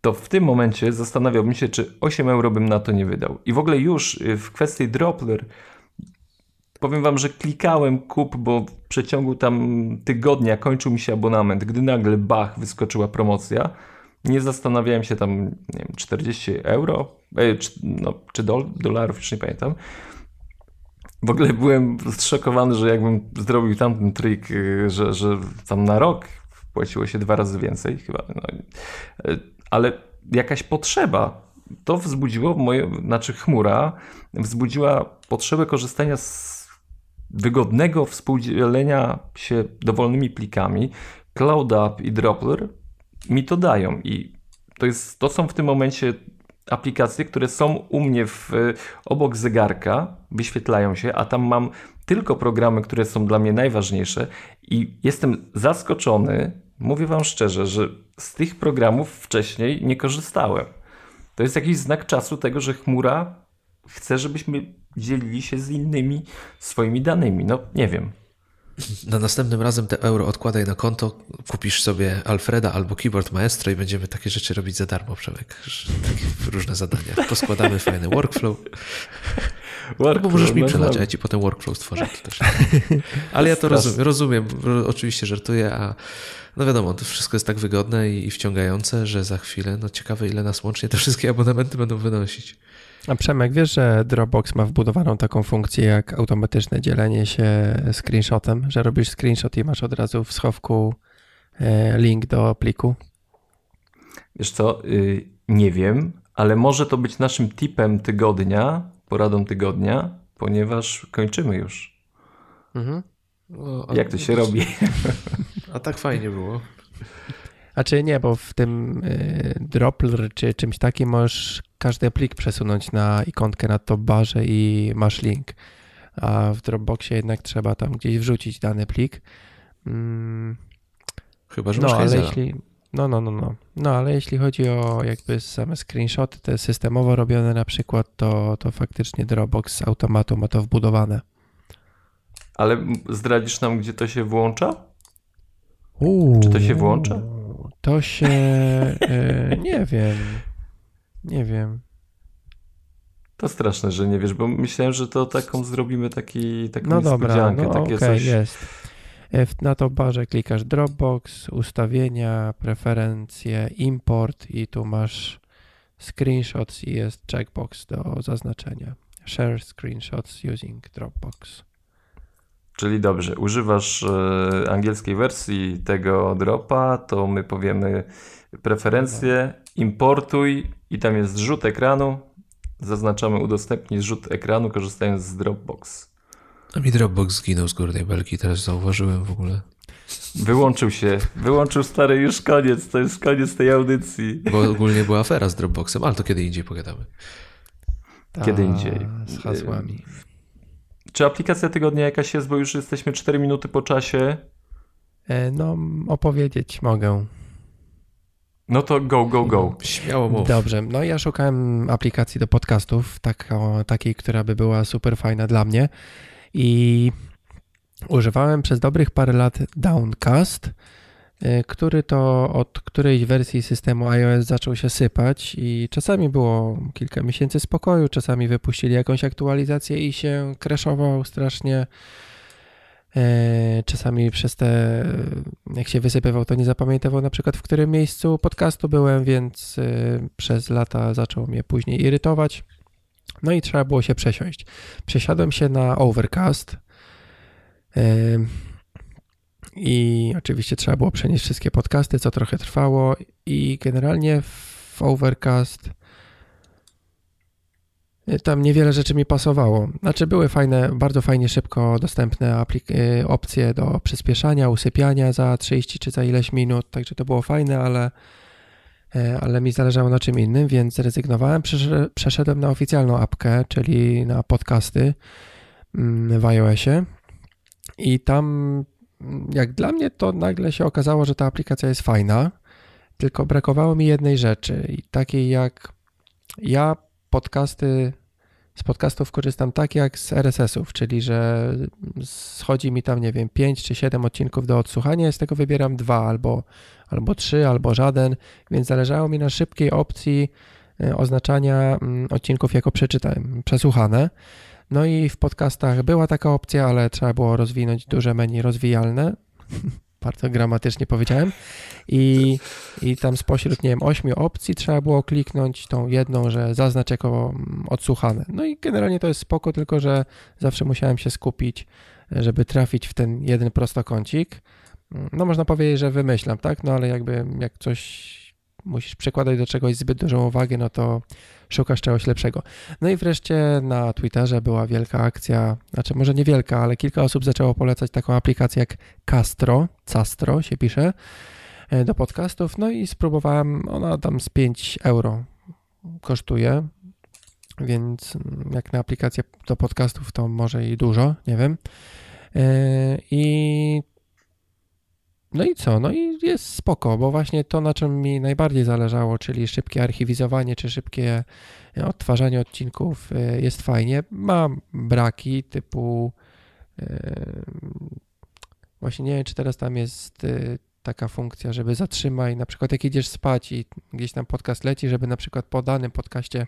to w tym momencie zastanawiałbym się, czy 8 euro bym na to nie wydał. I w ogóle już w kwestii Dropler powiem wam, że klikałem kup, bo w przeciągu tam tygodnia kończył mi się abonament, gdy nagle bach, wyskoczyła promocja. Nie zastanawiałem się tam, nie wiem, 40 euro, e, czy, no, czy dol, dolarów, już nie pamiętam. W ogóle byłem zszokowany, że jakbym zrobił tamten trik, y, że, że tam na rok płaciło się dwa razy więcej chyba. No, e, ale jakaś potrzeba to wzbudziło moje, znaczy chmura wzbudziła potrzebę korzystania z wygodnego współdzielenia się dowolnymi plikami. CloudUp i Dropler mi to dają i to, jest, to są w tym momencie aplikacje, które są u mnie w, obok zegarka, wyświetlają się, a tam mam tylko programy, które są dla mnie najważniejsze i jestem zaskoczony, mówię Wam szczerze, że z tych programów wcześniej nie korzystałem. To jest jakiś znak czasu tego, że chmura chce, żebyśmy dzielili się z innymi swoimi danymi. No nie wiem. Na następnym razem te euro odkładaj na konto, kupisz sobie Alfreda albo Keyboard Maestro i będziemy takie rzeczy robić za darmo, Przemek. Takie różne zadania. Poskładamy fajny workflow. workflow albo możesz mi przelać, a ja ci potem workflow stworzę. To też. Ale ja to rozumiem, rozumiem, oczywiście żartuję, a no wiadomo, to wszystko jest tak wygodne i wciągające, że za chwilę, no ciekawe ile nas łącznie te wszystkie abonamenty będą wynosić. A Przemek, wiesz, że Dropbox ma wbudowaną taką funkcję jak automatyczne dzielenie się screenshotem, że robisz screenshot i masz od razu w schowku e, link do pliku? Wiesz co, y, nie wiem, ale może to być naszym tipem tygodnia, poradą tygodnia, ponieważ kończymy już. Mhm. O, Jak to się robi? A tak fajnie było. A czy nie, bo w tym y, Dropler czy czymś takim możesz każdy plik przesunąć na ikonkę na top barze i masz link. A w Dropboxie jednak trzeba tam gdzieś wrzucić dany plik. Mm. Chyba, że no, ale jeśli, no, no, no, no. No, ale jeśli chodzi o jakby same screenshoty, te systemowo robione na przykład, to, to faktycznie Dropbox z automatu ma to wbudowane. Ale zdradzisz nam, gdzie to się włącza? Uuu, Czy to się włącza? To się. Yy, nie wiem. Nie wiem. To straszne, że nie wiesz, bo myślałem, że to taką zrobimy taki, taką no dobra, no takie okay, coś. jest. E, na to barze klikasz Dropbox, ustawienia, preferencje, import i tu masz screenshots i jest checkbox do zaznaczenia. Share screenshots using Dropbox. Czyli dobrze, używasz e, angielskiej wersji tego dropa, to my powiemy preferencje, importuj i tam jest zrzut ekranu. Zaznaczamy udostępnij zrzut ekranu korzystając z Dropbox. A mi Dropbox zginął z górnej belki, teraz zauważyłem w ogóle. Wyłączył się, wyłączył stary, już koniec, to jest koniec tej audycji. Bo ogólnie była afera z Dropboxem, ale to kiedy indziej pogadamy. Kiedy indziej. Z hasłami. Czy aplikacja tygodnia jakaś jest, bo już jesteśmy 4 minuty po czasie? E, no, opowiedzieć mogę. No to go, go, go. Śmiało mów. Dobrze, no ja szukałem aplikacji do podcastów, tak, o, takiej, która by była super fajna dla mnie i używałem przez dobrych parę lat Downcast, który to od którejś wersji systemu iOS zaczął się sypać i czasami było kilka miesięcy spokoju, czasami wypuścili jakąś aktualizację i się crashował strasznie. E, Czasami przez te, jak się wysypywał, to nie zapamiętywał na przykład w którym miejscu podcastu byłem, więc y, przez lata zaczął mnie później irytować. No i trzeba było się przesiąść. Przesiadłem się na Overcast. I oczywiście trzeba było przenieść wszystkie podcasty, co trochę trwało. I generalnie w Overcast y, tam niewiele rzeczy mi pasowało. Znaczy były fajne, bardzo fajnie, szybko dostępne y, opcje do przyspieszania, usypiania za 30 czy za ileś minut, także to było fajne, ale, y, ale mi zależało na czym innym, więc zrezygnowałem. Przesz- Przeszedłem na oficjalną apkę, czyli na podcasty mm, w iOSie i tam jak dla mnie to nagle się okazało, że ta aplikacja jest fajna, tylko brakowało mi jednej rzeczy, takiej jak ja podcasty z podcastów korzystam tak jak z RSS-ów, czyli że schodzi mi tam, nie wiem, 5 czy 7 odcinków do odsłuchania, z tego wybieram dwa albo, albo trzy, albo żaden, więc zależało mi na szybkiej opcji e, oznaczania mm, odcinków jako przeczytałem, przesłuchane. No i w podcastach była taka opcja, ale trzeba było rozwinąć duże menu rozwijalne. Bardzo gramatycznie powiedziałem. I, I tam spośród, nie wiem, ośmiu opcji trzeba było kliknąć tą jedną, że zaznacz jako mm, odsłuchane. No i generalnie to jest spoko, tylko że zawsze musiałem się skupić, żeby trafić w ten jeden prostokącik. No można powiedzieć, że wymyślam, tak? No ale jakby jak coś musisz przykładać do czegoś zbyt dużą uwagę, no to szukasz czegoś lepszego. No i wreszcie na Twitterze była wielka akcja, znaczy może nie wielka, ale kilka osób zaczęło polecać taką aplikację jak Castro, Castro się pisze, e, do podcastów, no i spróbowałem, ona tam z 5 euro kosztuje, więc mm, jak na aplikację do podcastów to może i dużo, nie wiem. E, I no i co? No i jest spoko, bo właśnie to, na czym mi najbardziej zależało, czyli szybkie archiwizowanie czy szybkie e, odtwarzanie odcinków e, jest fajnie. Mam braki typu e, właśnie nie wiem, czy teraz tam jest taka funkcja, żeby zatrzymaj, na przykład jak idziesz spać i gdzieś tam podcast leci, żeby na przykład po danym podcaście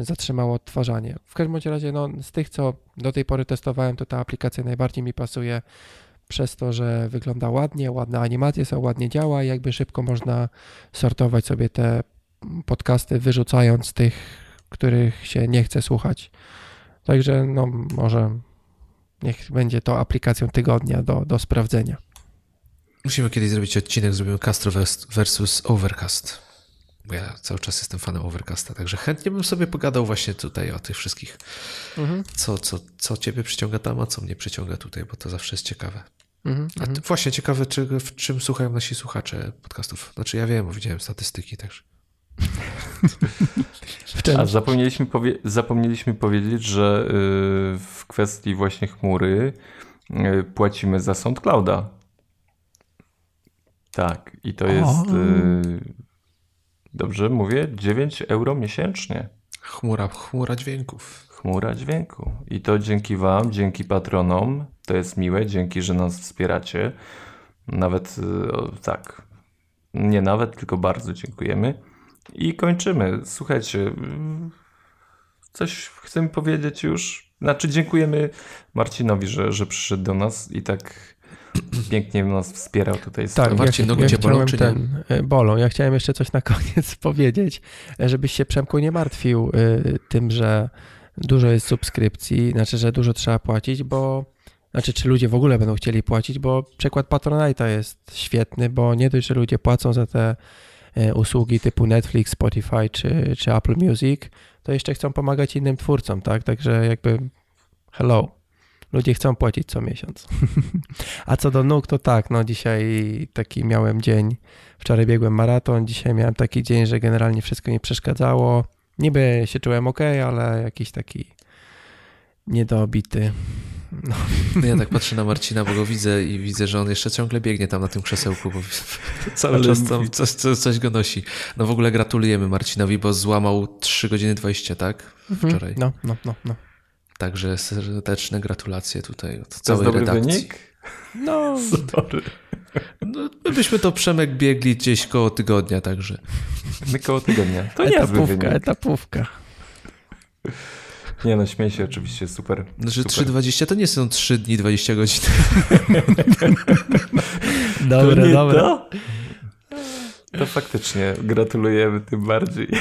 zatrzymało odtwarzanie. W każdym razie, no, z tych, co do tej pory testowałem, to ta aplikacja najbardziej mi pasuje przez to, że wygląda ładnie, ładne animacje są, ładnie działa i jakby szybko można sortować sobie te podcasty, wyrzucając tych, których się nie chce słuchać. Także no może niech będzie to aplikacją tygodnia do, do sprawdzenia. Musimy kiedyś zrobić odcinek, zrobimy Castro versus Overcast. Bo ja cały czas jestem fanem Overcasta, także chętnie bym sobie pogadał właśnie tutaj o tych wszystkich. Mhm. Co, co, co ciebie przyciąga tam, a co mnie przyciąga tutaj, bo to zawsze jest ciekawe. Mhm, a mhm. właśnie ciekawe, czy, w czym słuchają nasi słuchacze podcastów. Znaczy ja wiem, bo widziałem statystyki także. A zapomnieliśmy, powie zapomnieliśmy powiedzieć, że y, w kwestii właśnie chmury y, płacimy za SoundClouda. Tak, i to jest y, Dobrze mówię? 9 euro miesięcznie. Chmura, chmura dźwięków. Chmura dźwięku. I to dzięki Wam, dzięki patronom. To jest miłe, dzięki, że nas wspieracie. Nawet y, tak. Nie nawet, tylko bardzo dziękujemy. I kończymy. Słuchajcie, y, coś chcemy powiedzieć już. Znaczy, dziękujemy Marcinowi, że, że przyszedł do nas i tak pięknie nas wspierał tutaj. Tak, Marcin, ja, nogi ja cię bolą, czy ten, nie? Bolą. Ja chciałem jeszcze coś na koniec powiedzieć, żebyś się Przemku nie martwił y, tym, że dużo jest subskrypcji, znaczy, że dużo trzeba płacić, bo znaczy czy ludzie w ogóle będą chcieli płacić, bo przykład Patronite'a jest świetny, bo nie dość, że ludzie płacą za te e, usługi typu Netflix, Spotify czy, czy Apple Music, to jeszcze chcą pomagać innym twórcom, tak? Także jakby hello. Ludzie chcą płacić co miesiąc. A co do nóg, to tak, no dzisiaj taki miałem dzień, wczoraj biegłem maraton, dzisiaj miałem taki dzień, że generalnie wszystko mi przeszkadzało. Niby się czułem ok, ale jakiś taki niedobity. No. Ja tak patrzę na Marcina, bo go widzę i widzę, że on jeszcze ciągle biegnie tam na tym krzesełku, bo cały Ale czas tam coś, coś, coś, go nosi. No w ogóle gratulujemy Marcinowi, bo złamał 3 godziny 20, tak? Mhm. Wczoraj. No, no, no, no. Także serdeczne gratulacje tutaj od całej to jest dobry redakcji. Wynik? No, sorry. No, my byśmy to Przemek biegli gdzieś koło tygodnia, także. My koło tygodnia. To nie etapówka, etapówka. Nie no, śmiej się oczywiście, super. Znaczy 3,20 to nie są 3 dni 20 godzin. dobre, to dobre. To? to faktycznie gratulujemy tym bardziej.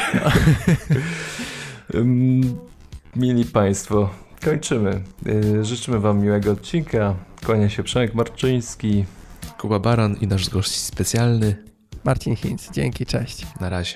Mili Państwo, kończymy. Y, życzymy Wam miłego odcinka. Kłania się Przemek Marczyński. Kuba Baran i nasz gość specjalny. Marcin Hinz. Dzięki, cześć. Na razie.